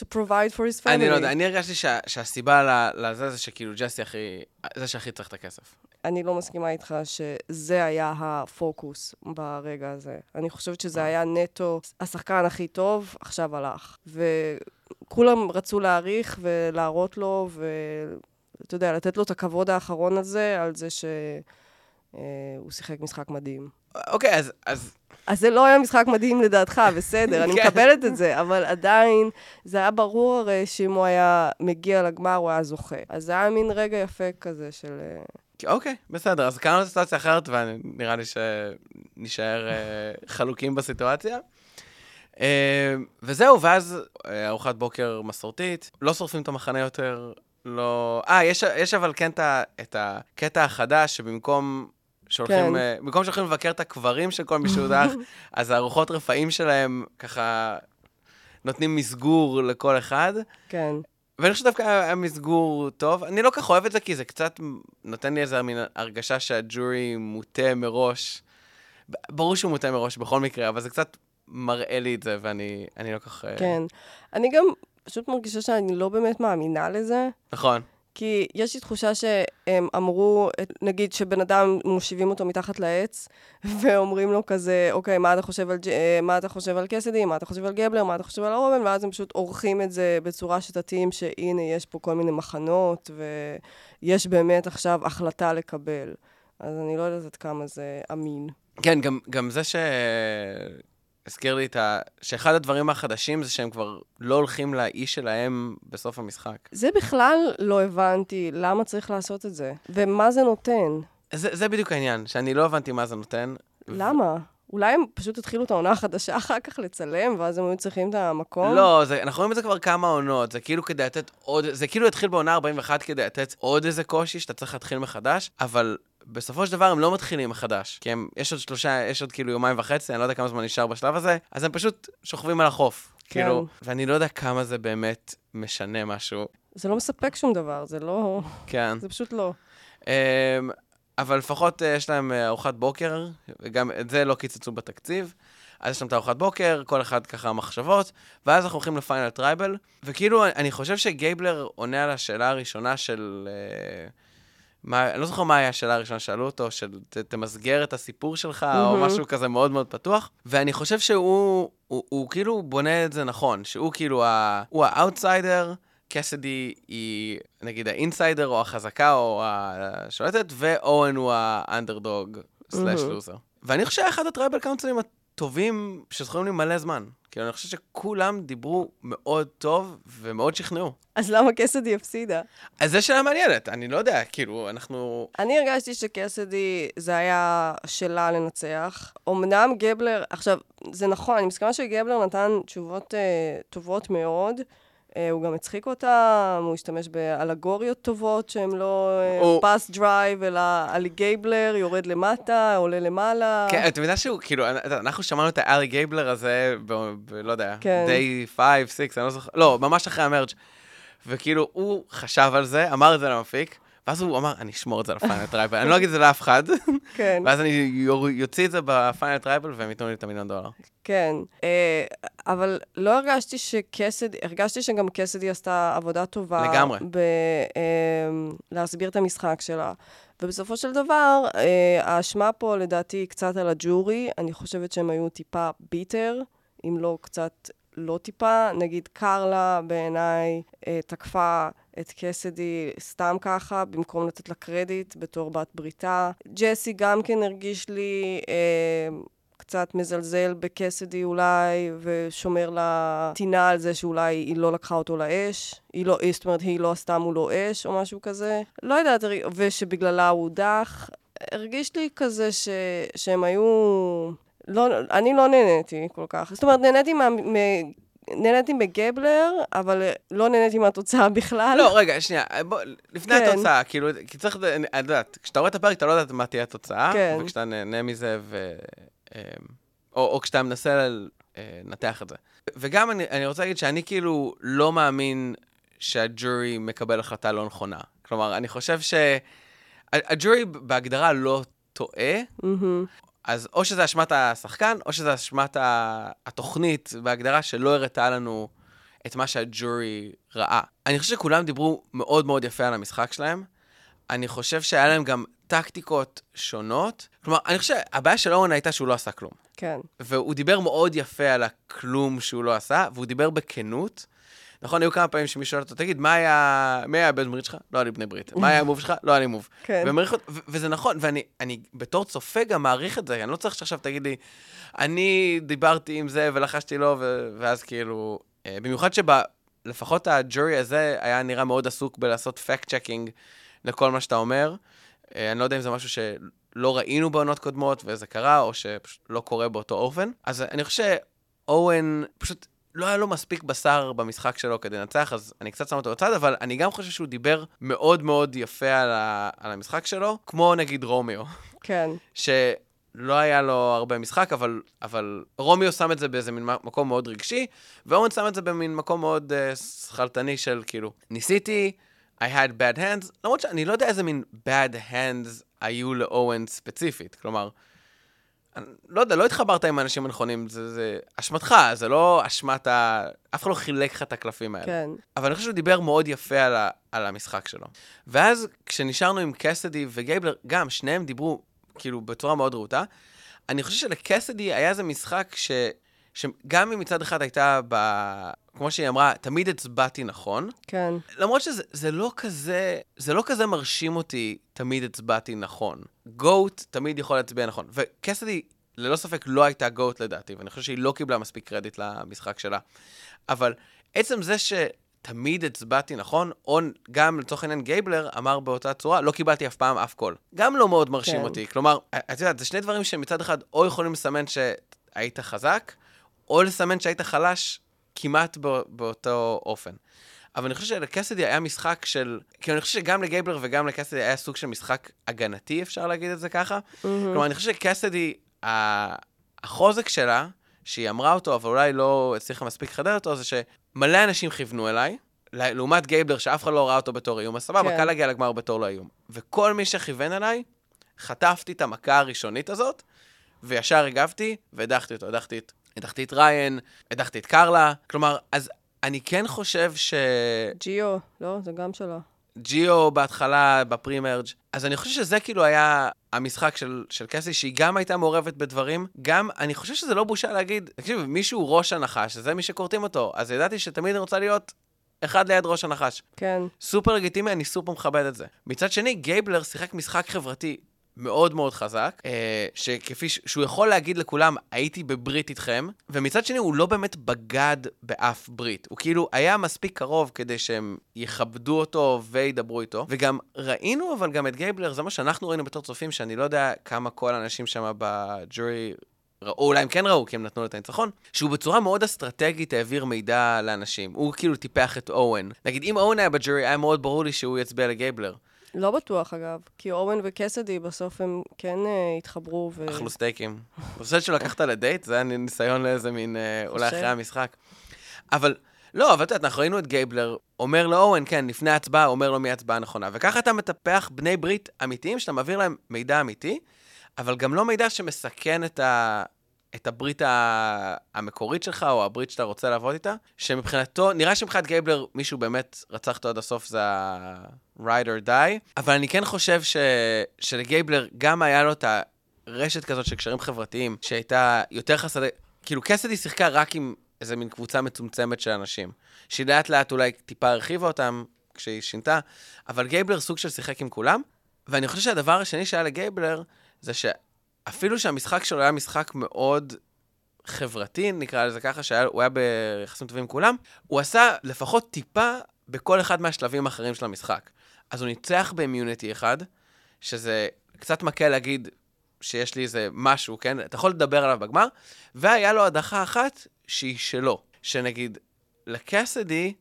to provide for his family. אני לא יודע, אני הרגשתי שה, שהסיבה לזה זה שכאילו ג'סי הכי, זה שהכי צריך את הכסף. אני לא מסכימה איתך שזה היה הפוקוס ברגע הזה. אני חושבת שזה היה נטו השחקן הכי טוב, עכשיו הלך. וכולם רצו להעריך ולהראות לו, ואתה יודע, לתת לו את הכבוד האחרון הזה על זה שהוא אה, שיחק משחק מדהים. אוקיי, אז... אז... אז זה לא היה משחק מדהים לדעתך, בסדר, אני [laughs] כן. מקבלת את זה, אבל עדיין, זה היה ברור הרי שאם הוא היה מגיע לגמר, הוא היה זוכה. אז זה היה מין רגע יפה כזה של... אה, אוקיי, בסדר, אז קראנו סיטואציה אחרת, ונראה לי שנשאר uh, חלוקים בסיטואציה. Uh, וזהו, ואז uh, ארוחת בוקר מסורתית, לא שורפים את המחנה יותר, לא... אה, יש, יש אבל כן את הקטע החדש, שבמקום שהולכים, כן. במקום שהולכים לבקר את הקברים של כל מי שהודח, [laughs] אז הארוחות רפאים שלהם ככה נותנים מסגור לכל אחד. כן. ואני חושב שדווקא היה מסגור טוב. אני לא כך אוהב את זה, כי זה קצת נותן לי איזו מין הרגשה שהג'ורי מוטה מראש. ברור שהוא מוטה מראש בכל מקרה, אבל זה קצת מראה לי את זה, ואני לא כך... אה, כן. אני גם פשוט מרגישה שאני לא באמת מאמינה לזה. נכון. כי יש לי תחושה שהם אמרו, נגיד שבן אדם, מושיבים אותו מתחת לעץ, [laughs] ואומרים לו כזה, אוקיי, מה אתה חושב על, אה, מה אתה חושב על קסדי, מה אתה חושב על גבלר, מה אתה חושב על הרובן, ואז הם פשוט עורכים את זה בצורה שתתאים, שהנה, יש פה כל מיני מחנות, ויש באמת עכשיו החלטה לקבל. אז אני לא יודעת עד כמה זה אמין. כן, גם, גם זה ש... הזכיר לי את ה... שאחד הדברים החדשים זה שהם כבר לא הולכים לאיש שלהם בסוף המשחק. זה בכלל לא הבנתי למה צריך לעשות את זה, ומה זה נותן. זה, זה בדיוק העניין, שאני לא הבנתי מה זה נותן. למה? ו... אולי הם פשוט התחילו את העונה החדשה [laughs] אחר כך לצלם, ואז הם היו צריכים את המקום? לא, זה, אנחנו רואים את זה כבר כמה עונות, זה כאילו כדי לתת עוד, זה כאילו התחיל בעונה 41 כדי לתת עוד איזה קושי שאתה צריך להתחיל מחדש, אבל בסופו של דבר הם לא מתחילים מחדש, כי הם, יש עוד שלושה, יש עוד כאילו יומיים וחצי, אני לא יודע כמה זמן נשאר בשלב הזה, אז הם פשוט שוכבים על החוף. כן. כאילו, ואני לא יודע כמה זה באמת משנה משהו. זה לא מספק שום דבר, זה לא... כן. זה פשוט לא. Um, אבל לפחות uh, יש להם uh, ארוחת בוקר, וגם את זה לא קיצצו בתקציב. אז יש להם את ארוחת בוקר, כל אחד ככה מחשבות, ואז אנחנו הולכים ל final tribal, וכאילו, אני חושב שגייבלר עונה על השאלה הראשונה של... Uh, מה, אני לא זוכר מה היה השאלה הראשונה שאלו אותו, של ת, תמסגר את הסיפור שלך, mm-hmm. או משהו כזה מאוד מאוד פתוח. ואני חושב שהוא, הוא, הוא כאילו בונה את זה נכון, שהוא כאילו, ה, הוא האאוטסיידר, קסדי היא נגיד ה insider, או החזקה, או השולטת, ואוון הוא ה underdog slash loser. ואני חושב שאחד ה tribal council ים הטובים שזכורים לי מלא זמן. כאילו, אני חושב שכולם דיברו מאוד טוב ומאוד שכנעו. אז למה קסדי הפסידה? אז זו שאלה מעניינת, אני לא יודע, כאילו, אנחנו... אני הרגשתי שקסדי, זה היה שלה לנצח. אמנם גבלר, עכשיו, זה נכון, אני מסכימה שגבלר נתן תשובות uh, טובות מאוד. Uh, הוא גם הצחיק אותם, הוא השתמש באלגוריות טובות שהן לא פס uh, דרייב, אלא אלי גייבלר, יורד למטה, עולה למעלה. כן, אתה יודע שהוא, כאילו, אנחנו שמענו את האלי גייבלר הזה, ב, ב, לא יודע, day 5, 6, אני לא זוכר, לא, ממש אחרי ה merge. וכאילו, הוא חשב על זה, אמר את זה למפיק, ואז הוא אמר, אני אשמור את זה ל final tribal, אני לא אגיד את זה לאף אחד. כן. ואז אני יוציא את זה ב final tribal והם ייתנו לי את המיליון דולר. כן, אה, אבל לא הרגשתי שקסדי, הרגשתי שגם קסדי עשתה עבודה טובה. לגמרי. בלהסביר אה, את המשחק שלה. ובסופו של דבר, אה, האשמה פה לדעתי היא קצת על הג'ורי. אני חושבת שהם היו טיפה ביטר, אם לא קצת לא טיפה. נגיד קרלה בעיניי תקפה את קסדי סתם ככה, במקום לתת לה קרדיט בתור בת בריתה. ג'סי גם כן הרגיש לי אה, קצת מזלזל בקסדי אולי, ושומר לה טינה על זה שאולי היא לא לקחה אותו לאש. היא לא, זאת אומרת, היא לא עשתה מולו אש או משהו כזה. לא יודעת, ושבגללה הוא הודח. הרגיש לי כזה ש, שהם היו... לא, אני לא נהניתי כל כך. זאת אומרת, נהניתי מה... נהניתי בגבלר, אבל לא נהניתי מהתוצאה [laughs] בכלל. לא, רגע, שנייה, בוא, לפני כן. התוצאה, כאילו, כי צריך, אני אני יודעת, כשאתה רואה את הפרק, אתה לא יודעת מה תהיה התוצאה, כן. וכשאתה נהנה מזה, ו... אמ, או, או כשאתה מנסה אה, לנתח את זה. וגם אני, אני רוצה להגיד שאני כאילו לא מאמין שהג'ורי מקבל החלטה לא נכונה. כלומר, אני חושב שהג'ורי בהגדרה לא טועה, מהמם. אז או שזה אשמת השחקן, או שזה אשמת התוכנית בהגדרה שלא הראתה לנו את מה שהג'ורי ראה. אני חושב שכולם דיברו מאוד מאוד יפה על המשחק שלהם. אני חושב שהיה להם גם טקטיקות שונות. כלומר, אני חושב שהבעיה של אורן הייתה שהוא לא עשה כלום. כן. והוא דיבר מאוד יפה על הכלום שהוא לא עשה, והוא דיבר בכנות. נכון, היו כמה פעמים שמישהו שואל אותו, תגיד, מה היה, מי היה בן ברית שלך? לא היה לי בני ברית. מה [laughs] היה ה move שלך? לא היה לי move. כן. ומעריך ו- וזה נכון, ואני אני בתור צופה גם מעריך את זה, אני לא צריך שעכשיו תגיד לי, אני דיברתי עם זה ולחשתי לו, ו- ואז כאילו... אה, במיוחד שלפחות הג'ורי הזה היה נראה מאוד עסוק בלעשות fact checking לכל מה שאתה אומר. אה, אני לא יודע אם זה משהו שלא ראינו בעונות קודמות וזה קרה, או שפשוט לא קורה באותו אופן. אז אני חושב שאורן פשוט... לא היה לו מספיק בשר במשחק שלו כדי לנצח, אז אני קצת שם אותו בצד, אבל אני גם חושב שהוא דיבר מאוד מאוד יפה על, ה, על המשחק שלו, כמו נגיד רומיו, כן. שלא היה לו הרבה משחק, אבל, אבל רומיו שם את זה באיזה מין מקום מאוד רגשי, ואורן שם את זה במין מקום מאוד uh, שכלתני של כאילו, ניסיתי, I had bad hands, למרות שאני לא יודע איזה מין bad hands היו לאורן ספציפית, כלומר, לא יודע, לא התחברת עם האנשים הנכונים, זה, זה אשמתך, זה לא אשמת ה... אף אחד לא חילק לך את הקלפים האלה. כן. אבל אני חושב שהוא דיבר מאוד יפה על, ה, על המשחק שלו. ואז כשנשארנו עם קסדי וגייבלר, גם שניהם דיברו כאילו בצורה מאוד רהוטה. אני חושב שלקסדי היה איזה משחק ש, שגם אם מצד אחד הייתה, ב, כמו שהיא אמרה, תמיד הצבעתי נכון, כן. למרות שזה זה לא כזה, זה לא כזה מרשים אותי, תמיד הצבעתי נכון. גוט תמיד יכול להצביע נכון. וקסדי, ללא ספק, לא הייתה goat לדעתי, ואני חושב שהיא לא קיבלה מספיק קרדיט למשחק שלה. אבל עצם זה שתמיד הצבעתי נכון, או גם לצורך העניין גייבלר אמר באותה צורה, לא קיבלתי אף פעם אף קול. גם לא מאוד מרשים כן. אותי. כלומר, את יודעת, זה שני דברים שמצד אחד או יכולים לסמן שהיית חזק, או לסמן שהיית חלש כמעט בא, באותו אופן. אבל אני חושב שלקסדי היה משחק של... כאילו, אני חושב שגם לגייבלר וגם לקסדי היה סוג של משחק הגנתי, אפשר להגיד את זה ככה. כלומר, אני חושב שקסדי, החוזק שלה, שהיא אמרה אותו, אבל אולי לא הצליחה מספיק לחדד אותו, זה שמלא אנשים כיוונו אליי, לעומת גייבלר, שאף אחד לא ראה אותו בתור איום, אז סבבה, כן. קל להגיע לגמר בתור לא איום. וכל מי שכיוון אליי, חטפתי את המכה הראשונית הזאת, וישר הגבתי, והדחתי אותו. הדחתי את, הדחתי את ריין, הדחתי את קרלה. כלומר, אז אני כן חושב ש... ג'יו, לא? זה גם שלו. ג'יו בהתחלה, בפרימרג'. אז אני חושב שזה כאילו היה המשחק של, של קסדי, שהיא גם הייתה מעורבת בדברים. גם, אני חושב שזה לא בושה להגיד, תקשיב, מישהו ראש הנחש, שזה מי שכורתים אותו. אז ידעתי שתמיד אני רוצה להיות אחד ליד ראש הנחש. כן. סופר לגיטימי, אני סופר מכבד את זה. מצד שני, גייבלר שיחק משחק חברתי מאוד מאוד חזק, אה, שכפי ש... שהוא יכול להגיד לכולם, הייתי בברית איתכם, ומצד שני, הוא לא באמת בגד באף ברית. הוא כאילו היה מספיק קרוב כדי שהם יכבדו אותו וידברו איתו. וגם ראינו אבל גם את גייבלר, זה מה שאנחנו ראינו בתור צופים, שאני לא יודע כמה כל האנשים שם בג'ורי ראו, אולי הם כן ראו, כי הם נתנו לו את הניצחון, שהוא בצורה מאוד אסטרטגית העביר מידע לאנשים. הוא כאילו טיפח את אוון. נגיד, אם אוון היה בג'ורי, היה מאוד ברור לי שהוא יצביע לגייבלר. לא בטוח, אגב. כי אוון וקסדי בסוף הם כן uh, התחברו ו... אכלו סטייקים. אני חושב שלקחת לדייט, זה היה ניסיון לאיזה מין, אה, אולי. אחרי המשחק. אבל, לא, אבל את יודעת, אנחנו ראינו את גייבלר אומר לאוון, כן, לפני ההצבעה, אומר לו מי ההצבעה הנכונה. וככה אתה מטפח בני ברית אמיתיים, שאתה מעביר להם מידע אמיתי, אבל גם לא מידע שמסכן את, ה... את הברית. המקורית שלך, או הברית שאתה רוצה לעבוד איתה, שמבחינתו, נראה שמבחינת גייבלר, מישהו באמת רצח אותו עד הסוף, זה ה-ride or die, אבל אני כן חושב ש... שלגייבלר גם היה לו את הרשת כזאת של קשרים חברתיים, שהייתה יותר חסדי... כאילו, קסדי שיחקה רק עם איזה מין קבוצה מצומצמת של אנשים, שהיא לאט לאט אולי טיפה הרחיבה אותם כשהיא שינתה, אבל גייבלר סוג של שיחק עם כולם, ואני חושב שהדבר השני שהיה לגייבלר, זה שאפילו שהמשחק שלו היה משחק מאוד חברתי, נקרא לזה ככה, שהוא היה ביחסים טובים עם כולם, הוא עשה לפחות טיפה בכל אחד מהשלבים האחרים של המשחק. אז הוא ניצח באמיוניטי אחד, שזה קצת מקל להגיד שיש לי איזה משהו, כן? אתה יכול לדבר עליו בגמר, והיה לו הדחה אחת שהיא שלו, שנגיד, לקסדי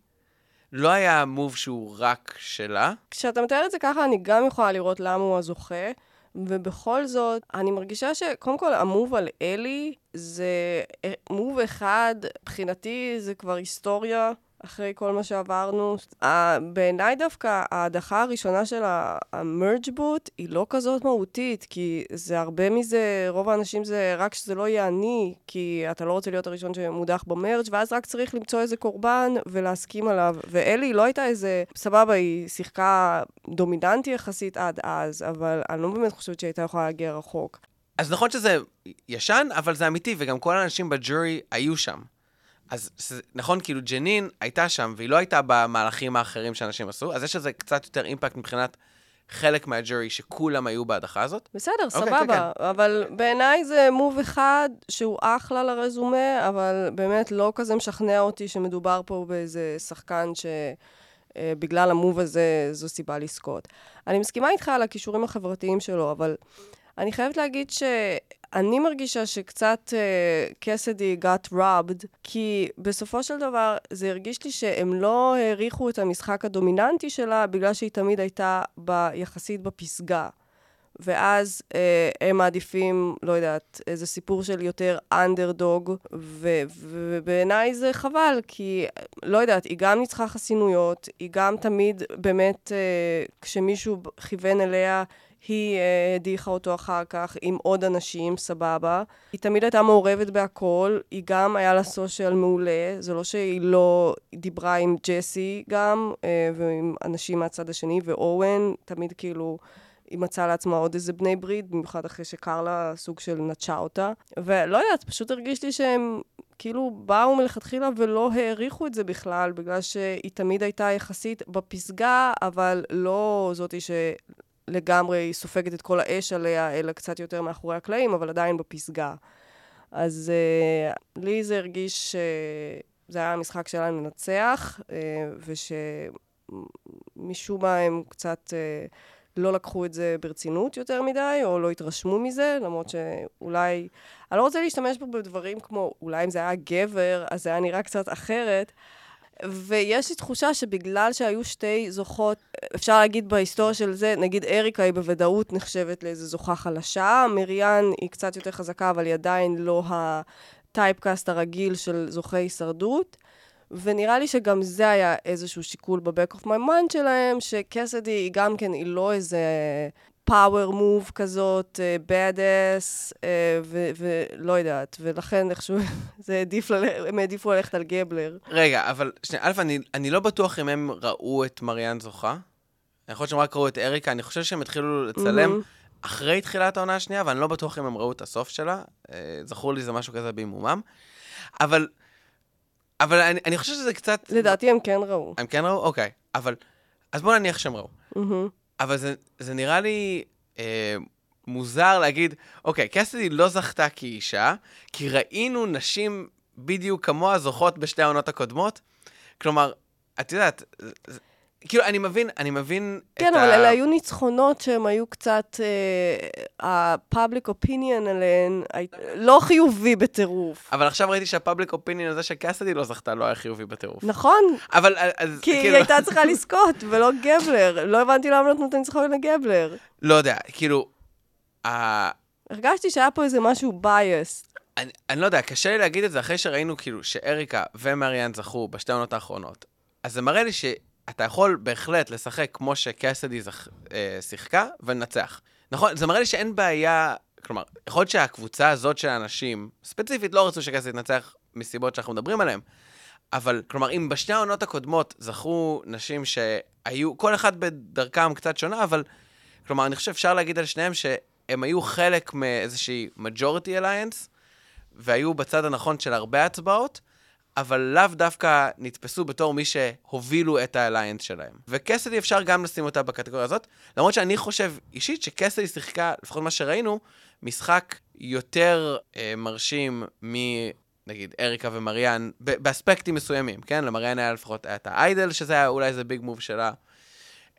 לא היה מוב שהוא רק שלה. כשאתה מתאר את זה ככה, אני גם יכולה לראות למה הוא הזוכה, ובכל זאת, אני מרגישה שקודם כל המוב על אלי זה אה, מוב אחד, מבחינתי זה כבר היסטוריה. אחרי כל מה שעברנו. בעיניי דווקא ההדחה הראשונה של המרג' בוט היא לא כזאת מהותית, כי זה הרבה מזה, רוב האנשים זה רק שזה לא יהיה אני, כי אתה לא רוצה להיות הראשון שמודח במרג', ואז רק צריך למצוא איזה קורבן ולהסכים עליו. ואלי לא הייתה איזה, סבבה, היא שיחקה דומיננטי יחסית עד אז, אבל אני לא באמת חושבת שהיא הייתה יכולה להגיע רחוק. אז נכון שזה ישן, אבל זה אמיתי, וגם כל האנשים בג'ורי היו שם. אז נכון, כאילו ג'נין הייתה שם, והיא לא הייתה במהלכים האחרים שאנשים עשו, אז יש לזה קצת יותר אימפקט מבחינת חלק מהג'ורי שכולם היו בהדחה הזאת. בסדר, okay, אוקיי, סבבה, כן, כן. אבל בעיניי זה מוב אחד שהוא אחלה לרזומה, אבל באמת לא כזה משכנע אותי שמדובר פה באיזה שחקן שבגלל המוב הזה זו סיבה לזכות. אני מסכימה איתך על הכישורים החברתיים שלו, אבל אני חייבת להגיד ש... אני מרגישה שקצת קסדי uh, got robbed, כי בסופו של דבר זה הרגיש לי שהם לא העריכו את המשחק הדומיננטי שלה בגלל שהיא תמיד הייתה ב, יחסית בפסגה. ואז אה, הם מעדיפים, לא יודעת, איזה סיפור של יותר אנדרדוג, ובעיניי זה חבל, כי, לא יודעת, היא גם ניצחה חסינויות, היא גם תמיד באמת, אה, כשמישהו כיוון אליה, היא uh, הדיחה אותו אחר כך עם עוד אנשים, סבבה. היא תמיד הייתה מעורבת בהכל, היא גם היה לה סושיאל מעולה, זה לא שהיא לא דיברה עם ג'סי גם, uh, ועם אנשים מהצד השני, ואורן, תמיד כאילו... היא מצאה לעצמה עוד איזה בני ברית, במיוחד אחרי שקרלה סוג של נטשה אותה. ולא יודעת, פשוט הרגיש לי שהם כאילו באו מלכתחילה ולא העריכו את זה בכלל, בגלל שהיא תמיד הייתה יחסית בפסגה, אבל לא זאתי לגמרי סופגת את כל האש עליה, אלא קצת יותר מאחורי הקלעים, אבל עדיין בפסגה. אז uh, לי זה הרגיש שזה היה המשחק שלה לנצח, uh, ושמשום מה הם קצת uh, לא לקחו את זה ברצינות יותר מדי, או לא התרשמו מזה, למרות שאולי... אני לא רוצה להשתמש פה בדברים כמו, אולי אם זה היה גבר, אז זה היה נראה קצת אחרת. ויש לי תחושה שבגלל שהיו שתי זוכות, אפשר להגיד בהיסטוריה של זה, נגיד אריקה היא בוודאות נחשבת לאיזו זוכה חלשה, מריאן היא קצת יותר חזקה, אבל היא עדיין לא הטייפקאסט הרגיל של זוכי הישרדות. ונראה לי שגם זה היה איזשהו שיקול ב-back of my mind שלהם, שקסדי היא גם כן, היא לא איזה פאוור מוב כזאת, bad ass, ולא יודעת, ולכן איכשהו, [laughs] זה עדיף, הם העדיפו ללכת על גבלר. רגע, אבל שנייה, א', אני, אני לא בטוח אם הם ראו את מריאן זוכה. יכול להיות שהם רק ראו את אריקה, אני חושב שהם התחילו לצלם mm-hmm. אחרי תחילת העונה השנייה, ואני לא בטוח אם הם ראו את הסוף שלה. אה, זכור לי זה משהו כזה בעימומם. אבל, אבל אני, אני חושב שזה קצת... לדעתי הם כן ראו. הם כן ראו? אוקיי. אבל, אז בואו נניח שהם ראו. Mm-hmm. אבל זה, זה נראה לי אה, מוזר להגיד, אוקיי, קסדי לא זכתה כאישה, כי ראינו נשים בדיוק כמוה זוכות בשתי העונות הקודמות. כלומר, את יודעת, כאילו, אני מבין, אני מבין כן, את ה... כן, אבל אלה היו ניצחונות שהם היו קצת, אה, ה-public opinion עליהן לא חיובי בטירוף. אבל עכשיו ראיתי שה-public opinion הזה שקאסדי לא זכתה לא היה חיובי בטירוף. נכון. אבל, אז, כי כאילו... היא הייתה צריכה לזכות, ולא גבלר. לא הבנתי למה נתנו את הניצחון לגבלר. לא יודע, כאילו... הרגשתי שהיה פה איזה משהו biased. אני, אני לא יודע, קשה לי להגיד את זה אחרי שראינו כאילו שאריקה ומריאן זכו בשתי העונות האחרונות. אז זה מראה לי ש... אתה יכול בהחלט לשחק כמו שקסדי זכ... אה, שיחקה ולנצח. נכון, זה מראה לי שאין בעיה, כלומר, יכול להיות שהקבוצה הזאת של האנשים, ספציפית לא רצו שקסדי ינצח מסיבות שאנחנו מדברים עליהן, אבל, כלומר, אם בשתי העונות הקודמות זכו נשים שהיו, כל אחד בדרכם קצת שונה, אבל, כלומר, אני חושב שאפשר להגיד על שניהם שהם היו חלק מאיזושהי majority alliance, והיו בצד הנכון של הרבה הצבעות, אבל לאו דווקא נתפסו בתור מי שהובילו את האליינס שלהם. וקסדי אפשר גם לשים אותה בקטגוריה הזאת, למרות שאני חושב אישית שקסדי שיחקה, לפחות מה שראינו, משחק יותר אה, מרשים מ... נגיד אריקה ומריאן, באספקטים מסוימים, כן? למריאן היה לפחות היה את האיידל, שזה היה אולי איזה ביג מוב שלה.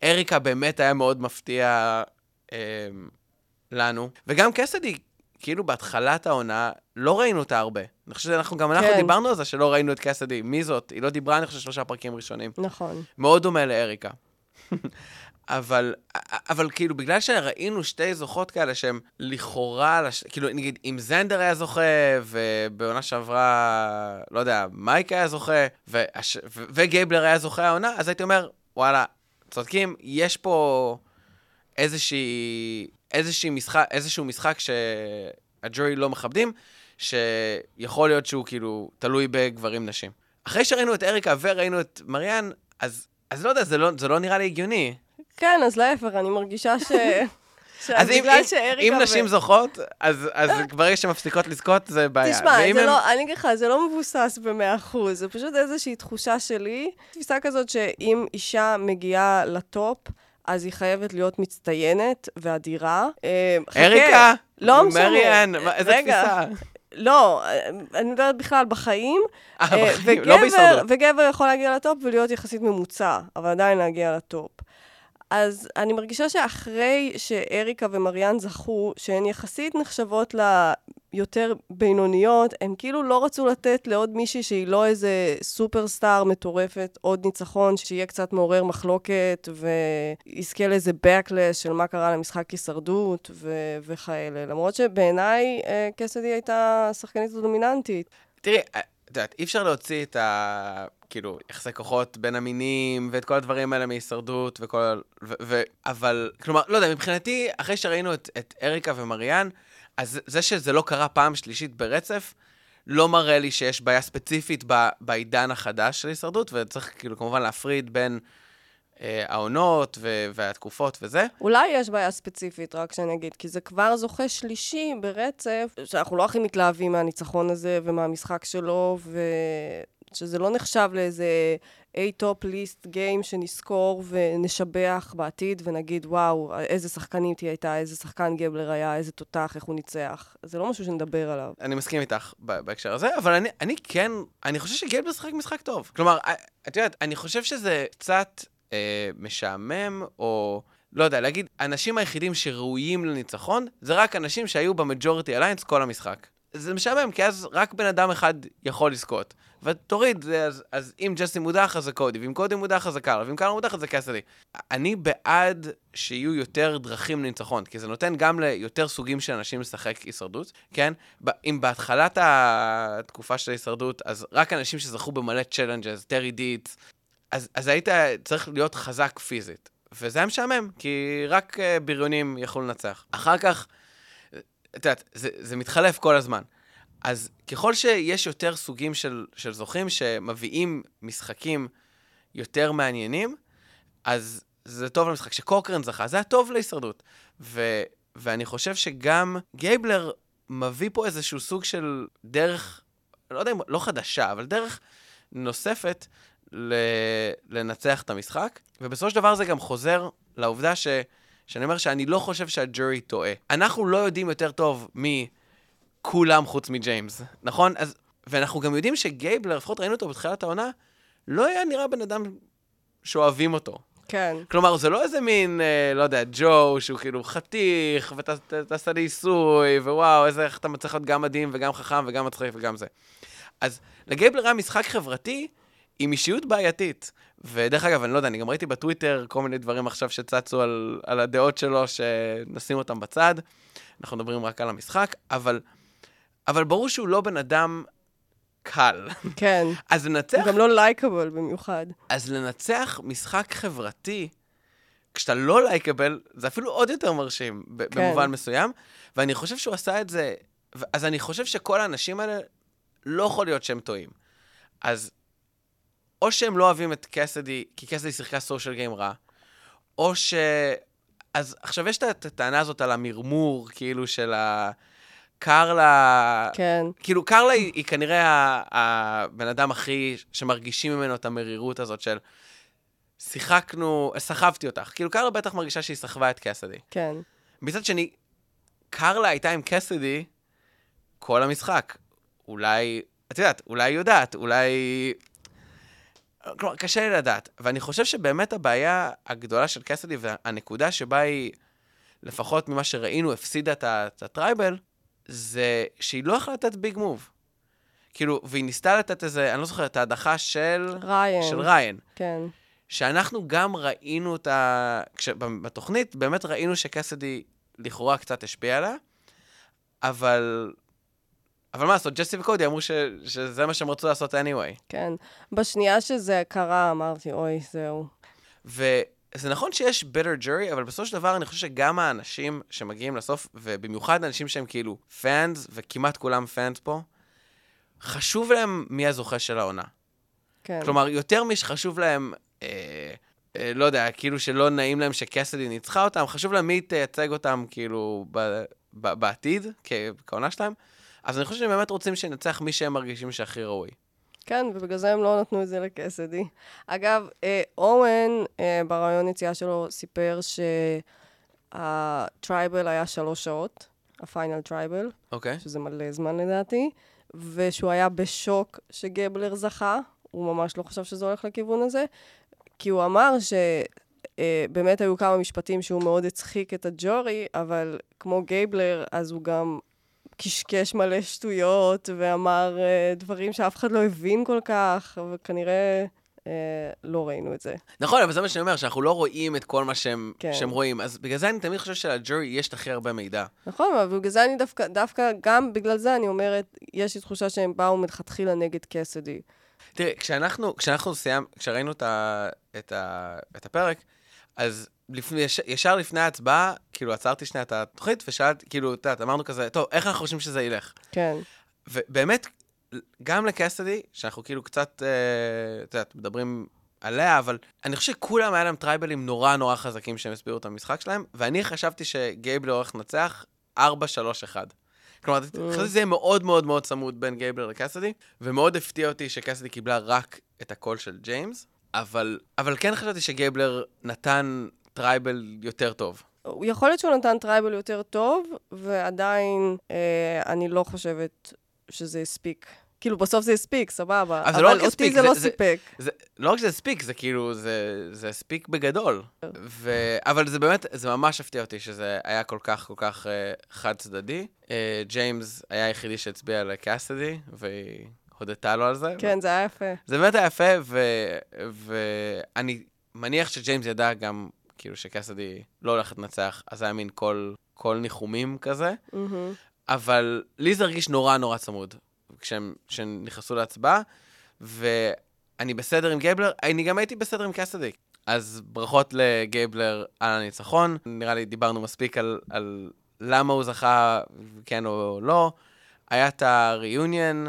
אריקה באמת היה מאוד מפתיע, אה, לנו, וגם קסדי, כאילו בהתחלת העונה, לא ראינו אותה הרבה. אני חושב שאנחנו, גם אנחנו כן. דיברנו על זה שלא ראינו את קסדי. מי זאת? היא לא דיברה, אני חושב, שלושה פרקים ראשונים. נכון. מאוד דומה לאריקה. [laughs] אבל, אבל כאילו, בגלל שראינו שתי זוכות כאלה שהן לכאורה, לש... כאילו, נגיד, אם זנדר היה זוכה, ובעונה שעברה, לא יודע, מייק היה זוכה, והש... ו... וגייבלר היה זוכה העונה, אז הייתי אומר, וואלה, צודקים, יש פה איזושהי, איזושהי משחק, איזשהו משחק שהג'ורי לא מכבדים, שיכול להיות שהוא כאילו תלוי בגברים-נשים. אחרי שראינו את אריקה וראינו את מריאן, אז, אז לא יודע, זה לא, זה לא נראה לי הגיוני. כן, אז להפך, אני מרגישה ש... [laughs] אז אם, אם, ו- נשים זוכות, אז, אז [laughs] ברגע שמפסיקות לזכות, זה בעיה. תשמע, זה הם- לא, אני אגיד לך, זה לא מבוסס במאה אחוז, זה פשוט איזושהי תחושה שלי, תפיסה כזאת שאם אישה מגיעה לטופ, אז היא חייבת להיות מצטיינת ואדירה. אה, אריקה, לא משנה. מריאן, איזה. תפיסה. לא, אה, אני מדברת בכלל בחיים. אה, אה, בחיים, לא בהישרדות. וגבר יכול להגיע לטופ ולהיות יחסית ממוצע, אבל עדיין להגיע לטופ. אז אני מרגישה שאחרי שאריקה ומריאן זכו, שהן יחסית נחשבות ליותר בינוניות, הם כאילו לא רצו לתת לעוד מישהי שהיא לא איזה סופרסטאר מטורפת, עוד ניצחון, שיהיה קצת מעורר מחלוקת, ויזכה לאיזה backlash של מה קרה למשחק הישרדות ו- וכאלה. למרות שבעיניי אה, קסדי הייתה שחקנית דומיננטית. תראי, אה, את יודעת, אי אפשר להוציא את ה... כאילו, יחסי כוחות בין המינים, ואת כל הדברים האלה מהישרדות, וכל... ו... ו... אבל, כלומר, לא יודע, מבחינתי, אחרי שראינו את, את אריקה ומריאן, אז זה שזה לא קרה פעם שלישית ברצף, לא מראה לי שיש בעיה ספציפית ב... בעידן החדש של הישרדות, וצריך כאילו כמובן להפריד בין אה, העונות ו... והתקופות וזה. אולי יש בעיה ספציפית, רק שאני אגיד, כי זה כבר זוכה שלישי ברצף, שאנחנו לא הכי מתלהבים מהניצחון הזה ומהמשחק שלו, ושזה לא נחשב לאיזה A-top list game שנזכור ונשבח בעתיד ונגיד, וואו, איזה שחקנית היא הייתה, איזה שחקן גבלר היה, איזה תותח, איך הוא ניצח. זה לא משהו שנדבר עליו. אני מסכים איתך בהקשר הזה, אבל אני, אני כן, אני חושב שגלבר שיחק משחק טוב. כלומר, אה, את יודעת, אני חושב שזה קצת אה, משעמם, או לא יודע, להגיד, האנשים היחידים שראויים לניצחון, זה רק אנשים שהיו במג'וריטי אליינס כל המשחק. זה משעמם, כי אז רק בן אדם אחד יכול לזכות. ותוריד, אז, אז אם ג'סי מודח, אז זה קודי, ואם קודי מודח, אז זה קארלה, ואם קארלה מודח, אז זה קסדי. אני בעד שיהיו יותר דרכים לניצחון, כי זה נותן גם ליותר סוגים של אנשים לשחק הישרדות, כן? אם בהתחלת התקופה של ההישרדות, אז רק אנשים שזכו במלא challenges, טרי דיטס, אז, אז היית צריך להיות חזק פיזית. וזה היה משעמם, כי רק uh, בריונים יכלו לנצח. אחר כך, את יודעת, זה, זה מתחלף כל הזמן. אז ככל שיש יותר סוגים של, של זוכים שמביאים משחקים יותר מעניינים, אז זה טוב למשחק. כשקוקרן זכה, זה היה טוב להישרדות. ו, ואני חושב שגם גייבלר מביא פה איזשהו סוג של דרך, לא יודע אם, לא חדשה, אבל דרך נוספת ל, לנצח את המשחק. ובסופו של דבר זה גם חוזר לעובדה ש, שאני אומר שאני לא חושב שהג'ורי טועה. אנחנו לא יודעים יותר טוב מכולם חוץ מג'יימס, נכון? אז, ואנחנו גם יודעים שגייבלר, לפחות ראינו אותו בתחילת העונה, לא היה נראה בן אדם שאוהבים אותו. כן. כלומר, זה לא איזה מין, אה, לא יודע, ג'ו, שהוא כאילו חתיך, ותעשה לי עיסוי, ווואו, איזה, איך אתה מצליח להיות גם מדהים וגם חכם וגם מצחיק וגם זה. אז לגייבלר היה משחק חברתי עם אישיות בעייתית. ודרך אגב, אני לא יודע, אני גם ראיתי בטוויטר כל מיני דברים עכשיו שצצו על, על הדעות שלו, שנשים אותם בצד. אנחנו מדברים רק על המשחק, אבל, אבל ברור שהוא לא בן אדם קל. כן. אז לנצח הוא גם לא לייקאבל במיוחד. אז לנצח משחק חברתי, כשאתה לא לייקבל, זה אפילו עוד יותר מרשים, ב- כן. במובן מסוים. ואני חושב שהוא עשה את זה, אז אני חושב שכל האנשים האלה, לא יכול להיות שהם טועים. אז או שהם לא אוהבים את קסדי, כי קסדי שיחקה סושיאל גיים רע, או ש... אז עכשיו יש את הטענה הזאת על המרמור, כאילו, של ה... קרלה... כן. כאילו, קרלה היא, היא כנראה הבן אדם הכי, שמרגישים ממנו את המרירות הזאת של שיחקנו, סחבתי אותך. כאילו, קרלה בטח מרגישה שהיא סחבה את קסדי. כן. מצד שני, קרלה הייתה עם קסדי כל המשחק. אולי, את יודעת, אולי היא יודעת, אולי... כלומר, קשה לי לדעת. ואני חושב שבאמת הבעיה הגדולה של קסדי והנקודה שבה היא לפחות ממה שראינו, הפסידה את הטרייבל, זה שהיא לא יכלה לתת ביג מוב. כאילו, והיא ניסתה לתת איזה, אני לא זוכר, את ההדחה של... ריין. של ריין. כן. שאנחנו גם ראינו את ה... כש... בתוכנית, באמת ראינו שקסדי לכאורה קצת השפיע עליה, אבל... אבל מה לעשות, ג'סי וקודי אמרו ש... שזה מה שהם רצו לעשות anyway. כן. בשנייה שזה קרה, אמרתי, אוי, זהו. וזה נכון שיש bitter jury, אבל בסופו של דבר אני חושב שגם האנשים שמגיעים לסוף, ובמיוחד אנשים שהם כאילו פאנס, וכמעט כולם פאנס פה, חשוב להם מי הזוכה של העונה. כן. כלומר, יותר משחשוב להם, אה, אה, לא יודע, כאילו שלא נעים להם שקסדי ניצחה אותם, חשוב להם מי תייצג אותם, כאילו, ב, ב, בעתיד, כעונה שלהם. אז אני חושב שהם באמת רוצים שינצח מי שהם מרגישים שהכי ראוי. כן, ובגלל זה הם לא נתנו את זה לקסדי. אגב, אה, אוון, אה, בריאיון יציאה שלו, סיפר שה tribal היה שלוש שעות, ה final tribal, אוקיי? שזה מלא זמן לדעתי, ושהוא היה בשוק שגבלר זכה, הוא ממש לא חשב שזה הולך לכיוון הזה, כי הוא אמר שבאמת היו כמה משפטים שהוא מאוד הצחיק את הג'ורי, אבל כמו גייבלר, אז הוא גם קשקש מלא שטויות, ואמר אה, דברים שאף אחד לא הבין כל כך, וכנראה אה, לא ראינו את זה. נכון, אבל זה מה שאני אומר, שאנחנו לא רואים את כל מה שהם, כן. שהם רואים. אז בגלל זה אני תמיד חושב שלג'ורי יש את הכי הרבה מידע. נכון, אבל בגלל זה אני דווקא, דווקא גם בגלל זה אני אומרת, יש לי תחושה שהם באו מלכתחילה נגד קסדי. תראי, כשאנחנו, כשאנחנו סיימ, כשראינו את, ה, את, ה, את הפרק, אז לפני, יש, ישר לפני ההצבעה, כאילו עצרתי שנייה את התוכנית ושאלתי, כאילו, את יודעת, אמרנו כזה, טוב, איך אנחנו חושבים שזה ילך? כן, ובאמת, גם לקסדי, שאנחנו כאילו קצת, אה, את יודעת, מדברים עליה, אבל אני חושב שכולם היה להם tribal ים נורא נורא חזקים שהם הסבירו את המשחק שלהם, ואני חשבתי שגייבלר הולך לנצח 4-3-1. כלומר, חשבתי שזה יהיה מאוד מאוד מאוד צמוד בין גייבלר לקסדי, ומאוד הפתיע אותי שקסדי קיבלה רק את הקול של ג'יימס, אבל, אבל כן חשבתי שגייבלר נתן tribal יותר טוב. יכול להיות שהוא נתן tribal יותר טוב, ועדיין אה, אני לא חושבת שזה הספיק. כאילו, בסוף זה הספיק, סבבה. אבל לא אותי הספיק, זה זה- לא זה- סיפק. זה, לא רק שזה הספיק, זה כאילו, זה, זה הספיק בגדול. ו... אבל זה באמת, זה ממש הפתיע אותי שזה היה כל כך כל כך uh, חד צדדי. Uh, ג'יימס היה היחידי שהצביע לקאסדי, והיא הודתה לו על זה. כן, זה היה יפה. זה באמת היה יפה, ו... ואני מניח שג'יימס ידע גם, כאילו, שקאסדי לא הולכת לנצח, אז היה מין קול, קול ניחומים כזה. מהמם. אבל לי זה הרגיש נורא נורא צמוד כשהם, כשהם נכנסו להצבעה, ואני בסדר עם גייבלר, אני גם הייתי בסדר עם קסדי. אז ברכות לגייבלר על הניצחון. נראה לי דיברנו מספיק על, על למה הוא זכה, כן או לא. היה את ה reunion,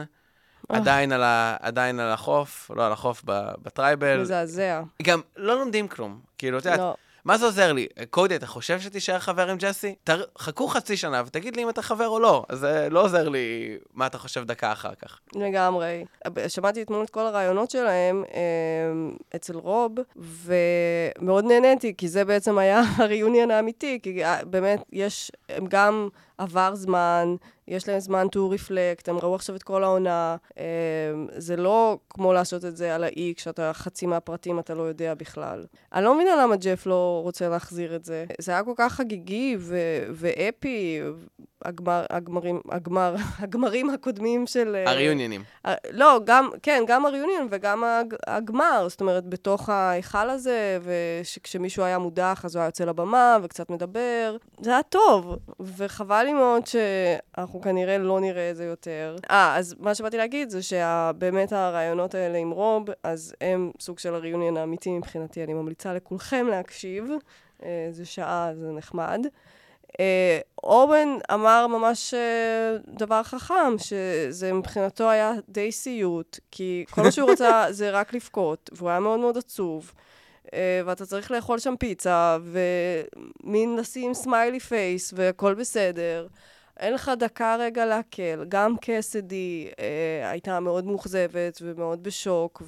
עדיין על, ה, עדיין על החוף, לא על החוף, בטרייבל. מזעזע. גם לא לומדים כלום. כאילו, את יודעת, לא. מה זה עוזר לי? קודי, אתה חושב שתישאר חבר עם ג'סי? תר... חכו חצי שנה ותגיד לי אם אתה חבר או לא. זה לא עוזר לי מה אתה חושב דקה אחר כך. לגמרי. שמעתי אתמול את כל הרעיונות שלהם אה, אצל רוב, ומאוד נהניתי, כי זה בעצם היה [laughs] הריוניון האמיתי, כי אה, באמת, יש, הם גם עבר זמן, יש להם זמן to reflect, הם ראו עכשיו את כל העונה. אה, זה לא כמו לעשות את זה על האי, כשאתה חצי מהפרטים אתה לא יודע בכלל. אני לא מבינה למה ג'ף לא רוצה להחזיר את זה. זה היה כל כך חגיגי ו- ואפי. הגמר, הגמרים, הגמר, [laughs] הגמרים הקודמים של... אה, הריוניינים. אה, לא, גם, כן, גם הריוניון וגם הג- הגמר, זאת אומרת, בתוך ההיכל הזה, וכשמישהו היה מודח, אז הוא היה יוצא לבמה וקצת מדבר. זה היה טוב, וחבל לי מאוד שאנחנו כנראה לא נראה את זה יותר. אה, אז מה שבאתי להגיד זה שבאמת הרעיונות האלה עם רוב, אז הם סוג של הריוניון האמיתי מבחינתי, אני ממליצה לכולכם להקשיב. אה, זה שעה, זה נחמד. אה, אוון אמר ממש אה, דבר חכם, שזה מבחינתו היה די סיוט, כי כל מה שהוא [laughs] רצה זה רק לבכות, והוא היה מאוד מאוד עצוב. אה, ואתה צריך לאכול שם פיצה, ומין לשים smiley face, והכל בסדר. אין לך דקה רגע לעכל. גם קסדי אה, הייתה מאוד מאוכזבת ומאוד בשוק,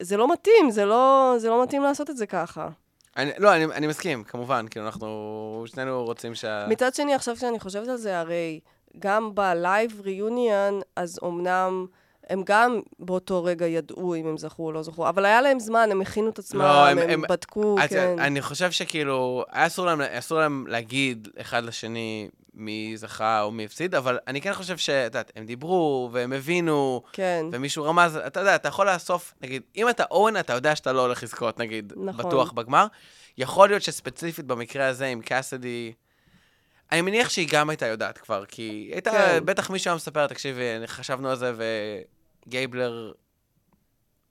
וזה לא מתאים, זה לא, זה לא מתאים לעשות את זה ככה. אני, לא, אני, אני מסכים, כמובן, כאילו, אנחנו שנינו רוצים שה... מצד שני, עכשיו כשאני חושבת על זה, הרי גם בלייב ריוניון, אז אמנם הם גם באותו רגע ידעו אם הם זכו או לא זכו, אבל היה להם זמן, הם הכינו את עצמם, לא, הם- הם, הם- בדקו, כן. אני חושב שכאילו, היה אסור להם, אסור להם להגיד אחד לשני מי זכה או מי הפסיד, אבל אני כן חושב שאת יודעת, הם דיברו והם הבינו, כן, ומישהו רמז, אתה יודע, אתה יכול לאסוף, נגיד, אם אתה אורן, אתה יודע שאתה לא הולך לזכות, נגיד, נכון. בטוח בגמר. יכול להיות שספציפית במקרה הזה עם קאסדי, אני מניח שהיא גם הייתה יודעת כבר, כי היא הייתה, כן. בטח מישהו היה מספר, תקשיבי, חשבנו על זה, וגייבלר,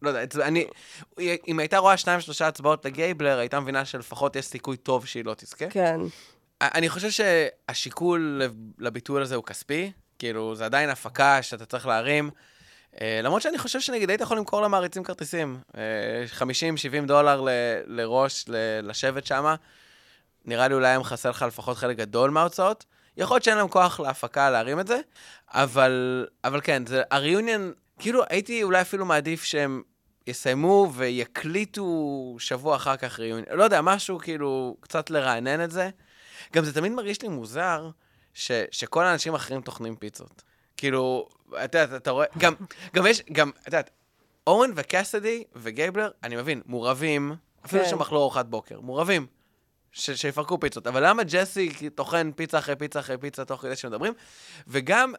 לא יודע, אני, אם הייתה רואה שניים, שלושה הצבעות לגייבלר, הייתה מבינה שלפחות יש סיכוי טוב שהיא לא תזכה. כן, אני חושב שהשיקול לביטול הזה הוא כספי, כאילו, זה עדיין הפקה שאתה צריך להרים. אה, למרות שאני חושב שנגיד היית יכול למכור למעריצים כרטיסים. אה, 50-70 דולר ל- לראש, ל- לשבת שם. נראה לי אולי היה מכסה לך לפחות חלק גדול מההוצאות. יכול להיות שאין להם כוח להפקה להרים את זה, אבל, אבל כן, זה הריוניון, כאילו הייתי אולי אפילו מעדיף שהם יסיימו ויקליטו שבוע אחר כך ריוניון. לא יודע, משהו כאילו, קצת לרענן את זה. גם זה תמיד מרגיש לי מוזר ש, שכל האנשים האחרים טוחנים פיצות. כאילו, אתה יודע, אתה רואה, גם, גם יש, גם, את יודעת, אורן וקסדי וגייבלר, אני מבין, מורבים, אפילו כן. שהם אכלו ארוחת בוקר, מורבים. ש- שיפרקו פיצות. אבל למה ג'סי טוחן פיצה אחרי פיצה אחרי פיצה תוך כדי שמדברים? וגם,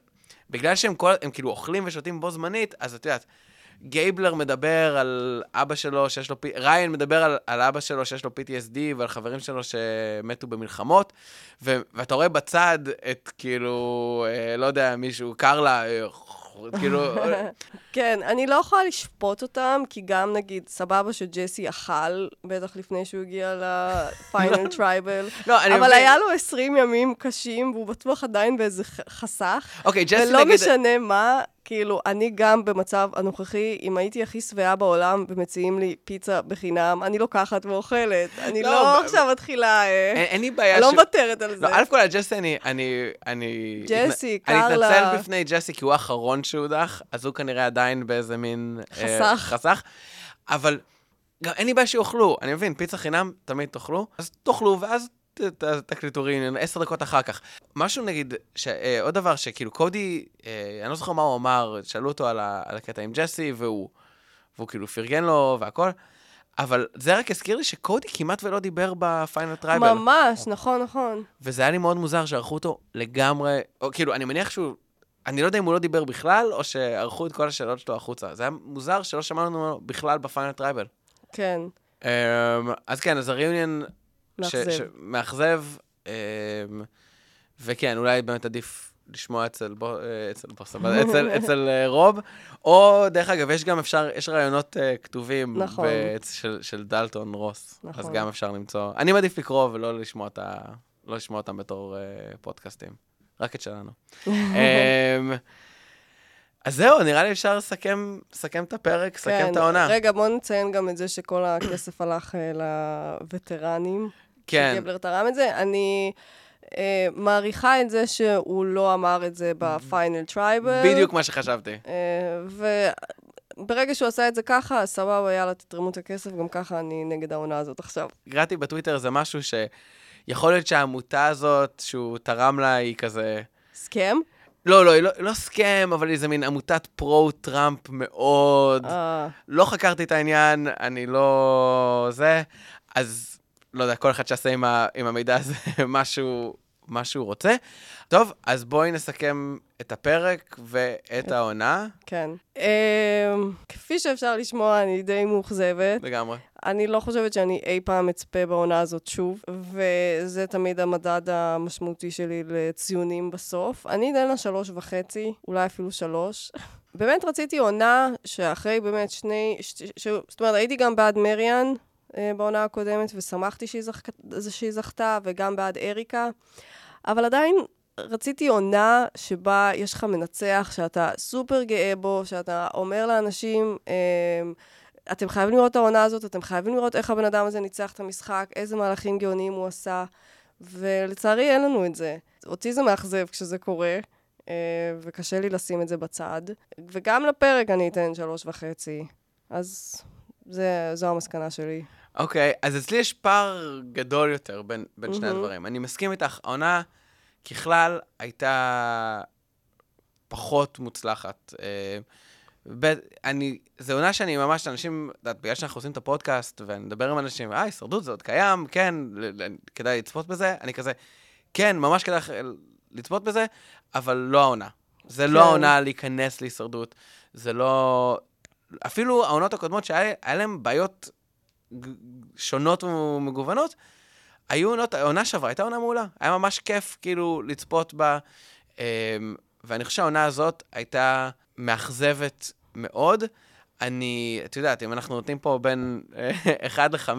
בגלל שהם כל, הם כאילו אוכלים ושותים בו זמנית, אז את יודעת, גייבלר מדבר על אבא שלו שיש לו, ריין מדבר על, על אבא שלו שיש לו PTSD ועל חברים שלו שמתו במלחמות, ו, ואתה רואה בצד את כאילו, אה, לא יודע, מישהו, קרלה, אה, כאילו, [laughs] אה, כן, אני לא יכולה לשפוט אותם, כי גם נגיד, סבבה שג'סי אכל, בטח לפני שהוא הגיע ל final tribal, [laughs] לא, אני אבל. היה לו 20 ימים קשים, והוא בטוח עדיין באיזה חסך. אוקיי, ולא. משנה מה, כאילו, אני גם במצב הנוכחי, אם הייתי הכי שבעה בעולם ומציעים לי פיצה בחינם, אני לוקחת ואוכלת. אני לא, לא ב- עכשיו מתחילה... אה, אין, אין לי בעיה אני לא ש- מוותרת על זה. לא, א' כל ג'סי אני, אני, אני... ג'סי, אני קרלה. אתנצל בפני ג'סי כי הוא האחרון שהודח, אז הוא כנראה עדיין באיזה מין... אה, חסך. חסך. אבל גם אין לי בעיה שיאכלו, אני מבין, פיצה חינם תמיד תאכלו, אז תאכלו ואז ת- ת- תקליטו ריאיון עשר דקות אחר כך. משהו נגיד, ש- אה, עוד דבר שכאילו קודי, אה, אני לא זוכר מה הוא אמר, שאלו אותו על, ה, על הקטע עם ג'סי, והוא, והוא כאילו פרגן לו והכל. אבל זה רק הזכיר לי שקודי כמעט ולא דיבר ב final tribal. ממש, נכון, נכון. וזה היה לי מאוד מוזר שערכו אותו לגמרי, או כאילו, אני מניח שהוא, אני לא יודע אם הוא לא דיבר בכלל, או שערכו את כל השאלות שלו החוצה. זה היה מוזר שלא שמענו בכלל ב final tribal. כן, Um, אז כן, אז ה reunion... מאכזב. מאכזב. Um, וכן, אולי באמת עדיף לשמוע אצל, בו, אה, אצל בוס, אבל [laughs] אצל, אצל אה, רוב. או, דרך אגב, יש גם אפשר, יש ראיונות uh, כתובים. נכון. של, של דלטון רוס. אז נכון. גם אפשר למצוא. אני מעדיף לקרוא ולא לשמוע, את ה, לא לשמוע אותם בתור uh, פודקאסטים. רק את שלנו. um, [laughs] אז זהו, נראה לי אפשר לסכם, לסכם את הפרק, לסכם את העונה. כן, רגע, בואו נציין גם את זה שכל הכסף הלך לווטרנים. כן. שגבלר תרם את זה. אני אה, מעריכה את זה שהוא לא אמר את זה ב final tribal. בדיוק מה שחשבתי. אה, וברגע שהוא עשה את זה ככה, סבבה, יאללה, תתרמו את הכסף, גם ככה אני נגד העונה הזאת עכשיו. קראתי בטוויטר איזה משהו שיכול להיות שהעמותה הזאת שהוא תרם לה היא כזה... סכם? לא, לא, היא לא, לא סכם, אבל איזה מין עמותת פרו-טראמפ מאוד. אה, לא חקרתי את העניין, אני לא... זה. אז לא יודע, כל אחד שיעשה עם, ה, עם המידע הזה [laughs] משהו, מה שהוא רוצה. טוב, אז בואי נסכם את הפרק ואת העונה כן. אה, כפי שאפשר לשמוע, אני די מאוכזבת. לגמרי. אני לא חושבת שאני אי פעם אצפה בעונה הזאת שוב, וזה תמיד המדד המשמעותי שלי לציונים בסוף. אני אתן לה שלוש וחצי, אולי אפילו שלוש. באמת רציתי עונה שאחרי באמת שני... ש... ש... זאת אומרת, הייתי גם בעד מריאן בעונה הקודמת, ושמחתי שהיא, זכ... שהיא זכתה, וגם בעד אריקה, אבל עדיין רציתי עונה שבה יש לך מנצח שאתה סופר גאה בו, שאתה אומר לאנשים, אה, אתם חייבים לראות את העונה הזאת, אתם חייבים לראות איך הבן אדם הזה ניצח את המשחק, איזה מהלכים גאוניים הוא עשה, ולצערי אין לנו את זה. אותי זה מאכזב כשזה קורה, אה, וקשה לי לשים את זה בצד. וגם לפרק אני אתן שלוש וחצי. אז זה, זו המסקנה שלי. אוקיי, אז אצלי יש פער גדול יותר בין, בין שני מהמם. הדברים. אני מסכים איתך, העונה ככלל הייתה פחות מוצלחת. אה, ב- אני, זו עונה שאני ממש, אנשים, את יודעת, בגלל שאנחנו עושים את הפודקאסט, ואני מדבר עם אנשים, אה, הישרדות זה עוד קיים, כן, ל- ל- כדאי לצפות בזה, אני כזה, כן, ממש כדאי לצפות בזה, אבל לא העונה. זה לא כן. העונה להיכנס להישרדות, זה לא... אפילו העונות הקודמות שהיה היה להן בעיות שונות ומגוונות, היו עונות, העונה שעברה הייתה עונה מעולה. היה ממש כיף, כאילו, לצפות בה. אמ, ואני חושב שהעונה הזאת הייתה מאכזבת מאוד. אני, את יודעת, אם אנחנו נותנים פה בין 1 ל-5,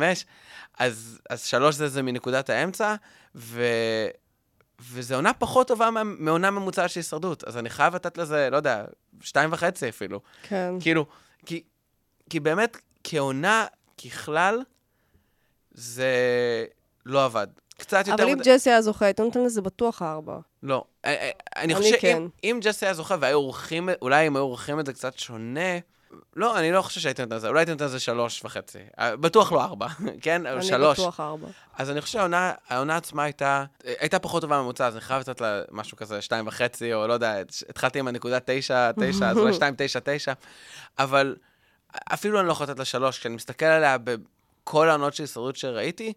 אז, אז 3 זה, זה מנקודת האמצע, ו... וזו עונה פחות טובה מעונה ממוצעת של הישרדות. אז אני חייב לתת לזה, לא יודע, שתיים וחצי אפילו. כן. כאילו, כי, כי באמת, כעונה, ככלל, זה לא עבד. קצת יותר... אבל אם מדי- ג'סי היה זוכה, היית נותן לזה בטוח ארבע. לא. אה, אה, אני אני חושב שאם כן. אם ג'סי היה זוכה והיו עורכים, אולי אם היו עורכים את זה קצת שונה, לא, אני לא חושב שהייתי נותן לזה, אולי הייתי נותן לזה שלוש וחצי. אה, בטוח לא ארבע, [laughs] כן? אני שלוש. בטוח ארבע. אז אני חושב שהעונה העונה עצמה הייתה, הייתה פחות טובה ממוצע, אז אני חייב לתת לה משהו כזה שתיים וחצי, או לא יודע, התחלתי עם הנקודה תשע, תשע, אז אולי [laughs] שתיים, תשע, תשע, אבל אפילו אני לא יכול לתת לה שלוש, כשאני מסתכל עליה בכל העונות של הישרדות שראיתי,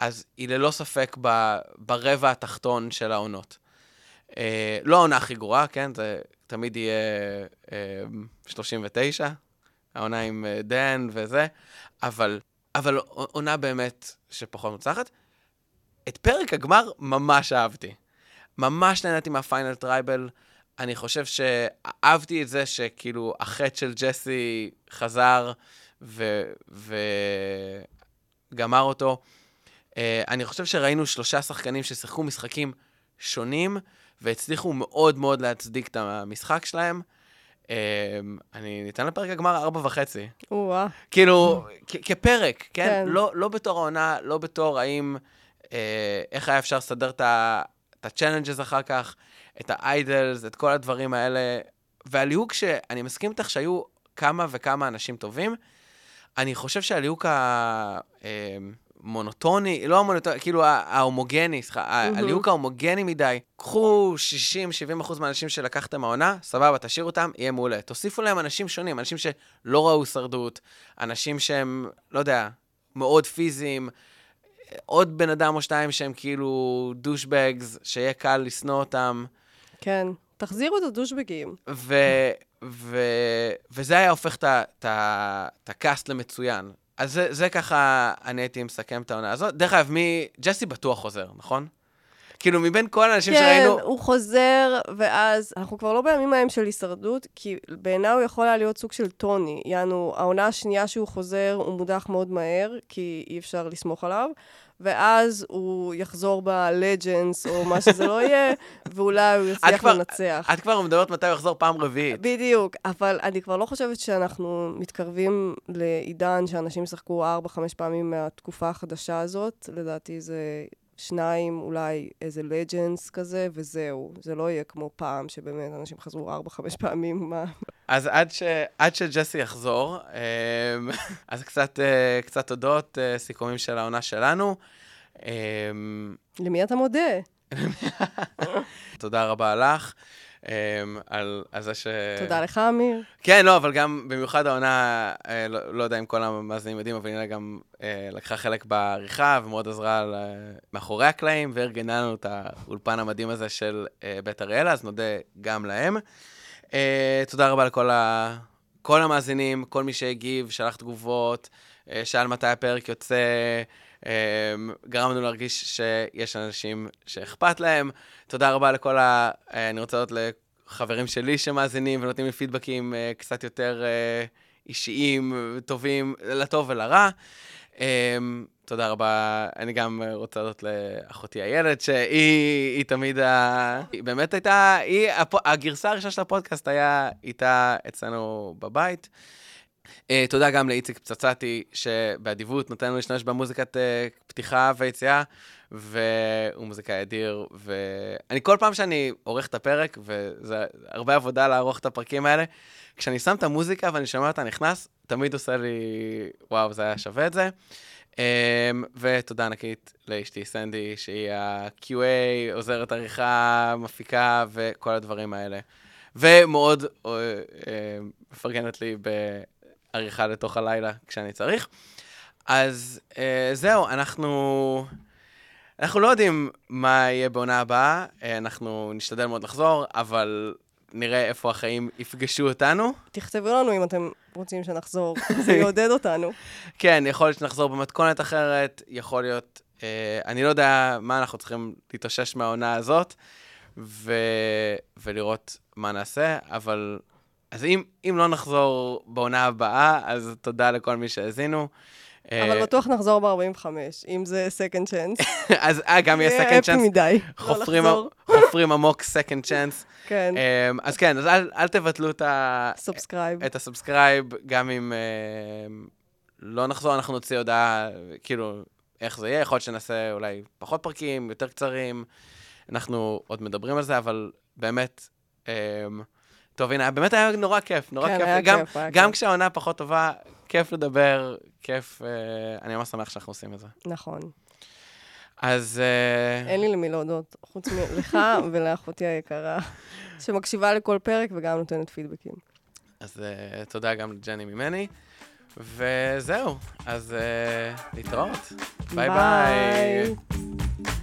אז היא ללא ספק ב, ברבע התחתון של העונות. אה, לא העונה הכי גרועה, כן? זה תמיד יהיה אה, 39, העונה עם אה, דן וזה, אבל, אבל עונה באמת שפחות מוצלחת. את פרק הגמר ממש אהבתי. ממש נהניתי מה final tribal. אני חושב שאהבתי את זה שכאילו החטא של ג'סי חזר וגמר אותו. אני חושב שראינו שלושה שחקנים ששיחקו משחקים שונים והצליחו מאוד מאוד להצדיק את המשחק שלהם. Uh, אני ניתן לפרק הגמר ארבע וחצי. או-אה. כאילו, כפרק, כן? כן. לא, לא בתור העונה, לא בתור האם, אה, איך היה אפשר לסדר את ה- ה-challenges אחר כך, את ה-idols, את כל הדברים האלה. והליהוק שאני מסכים איתך שהיו כמה וכמה אנשים טובים, אני חושב שהליהוק המונוטוני, לא המונוטוני, כאילו ההומוגני, סליחה, מהמם. הליהוק ההומוגני מדי. קחו 60-70 אחוז מהאנשים שלקחתם מהעונה, סבבה, תשאירו אותם, יהיה מעולה. תוסיפו להם אנשים שונים, אנשים שלא ראו הישרדות, אנשים שהם, לא יודע, מאוד פיזיים, עוד בן אדם או שתיים שהם כאילו דושבגס, שיהיה קל לשנוא אותם. כן. תחזירו את הדושבגים. ו, ו, וזה היה הופך את הקאסט למצוין. אז זה, זה ככה, אני הייתי מסכם את העונה הזאת. דרך אגב, מי... ג'סי בטוח חוזר, נכון? כאילו, מבין כל האנשים כן, שראינו... הוא חוזר, ואז אנחנו כבר לא בימים ההם של הישרדות, כי בעיניי הוא יכול היה להיות סוג של טוני. יענו, העונה השנייה שהוא חוזר, הוא מודח מאוד מהר, כי אי אפשר לסמוך עליו, ואז הוא יחזור בלג'נס, או מה שזה לא יהיה, [laughs] ואולי הוא יצליח כבר- לנצח. את כבר מדברת מתי הוא יחזור פעם רביעית. בדיוק, אבל אני כבר לא חושבת שאנחנו מתקרבים לעידן שאנשים ישחקו 4-5 פעמים מהתקופה החדשה הזאת. לדעתי זה שניים, אולי איזה לג'נס כזה, וזהו. זה לא יהיה כמו פעם, שבאמת אנשים חזרו 4-5 פעמים. מה... אז עד, ש... עד שג'סי יחזור, אמ, [laughs] אז קצת, אה, קצת תודות, אה, סיכומים של העונה שלנו. אמ, למי אתה מודה? [laughs] תודה רבה לך. אמ, על, על זה ש... תודה לך, אמיר. כן, לא, אבל גם במיוחד העונה, אה, לא, לא יודע אם כל המאזינים יודעים, אבל הנה גם אה, לקחה חלק בעריכה ומאוד עזרה ל- מאחורי הקלעים, וארגנה לנו את האולפן המדהים הזה של אה, בית אריאלה, אז נודה גם להם. אה, תודה רבה לכל ה... כל המאזינים, כל מי שהגיב, שלח תגובות, אה, שאל מתי הפרק יוצא, אה, גרם לנו להרגיש שיש אנשים שאכפת להם. תודה רבה לכל ה... אה, אני רוצה להודות לחברים שלי שמאזינים ונותנים לי פידבקים אה, קצת יותר אה, אישיים, טובים, לטוב ולרע. אה, תודה רבה. אני גם רוצה להודות לאחותי איילת, שהיא היא תמיד ה... היא באמת הייתה, היא, הפ... הגרסה הראשונה של הפודקאסט היה איתה אצלנו בבית. Uh, תודה גם לאיציק פצצתי, שבאדיבות נותן לנו להשתמש במוזיקת uh, פתיחה ויציאה, והוא מוזיקאי אדיר, ואני כל פעם שאני עורך את הפרק, וזה הרבה עבודה לערוך את הפרקים האלה, כשאני שם את המוזיקה ואני שומע אותה נכנס, תמיד עושה לי, וואו, זה היה שווה את זה. Um, ותודה ענקית לאשתי סנדי, שהיא ה-QA, עוזרת עריכה, מפיקה וכל הדברים האלה. ומאוד אה, אה, מפרגנת לי בעריכה לתוך הלילה כשאני צריך. אז אה, זהו, אנחנו... אנחנו לא יודעים מה יהיה בעונה הבאה, אה, אנחנו נשתדל מאוד לחזור, אבל נראה איפה החיים יפגשו אותנו. תכתבו לנו אם אתם רוצים שנחזור, [laughs] זה יעודד אותנו. כן, יכול להיות שנחזור במתכונת אחרת, יכול להיות... אה, אני לא יודע מה אנחנו צריכים להתאושש מהעונה הזאת, ו... ולראות מה נעשה, אבל... אז אם, אם לא נחזור בעונה הבאה, אז תודה לכל מי שהאזינו. אבל בטוח נחזור ב-45, אם זה second chance. [laughs] אז אה, גם יהיה second אפי chance. מדי. לא חופרים, לחזור. חופרים עמוק second chance. כן, אמ, אז כן, אז אל, תבטלו את, ה, סובסקרייב. את הסאבסקרייב, גם אם אמ, לא נחזור, אנחנו נוציא הודעה, כאילו, איך זה יהיה, יכול להיות שנעשה אולי פחות פרקים, יותר קצרים, אנחנו עוד מדברים על זה, אבל באמת, אמ, טוב, הנה, באמת היה נורא כיף, נורא כן, כיף. היה גם, כיף, היה גם כיף. כשהעונה פחות טובה, כיף לדבר, כיף, אה, אני ממש שמח שאנחנו עושים את זה. נכון. אז... אה, אין לי למי להודות, חוץ מלך [laughs] ולאחותי היקרה, שמקשיבה לכל פרק וגם נותנת פידבקים. אז uh, תודה גם לג'ני ממני. וזהו, אז uh, להתראות. ביי ביי. ביי.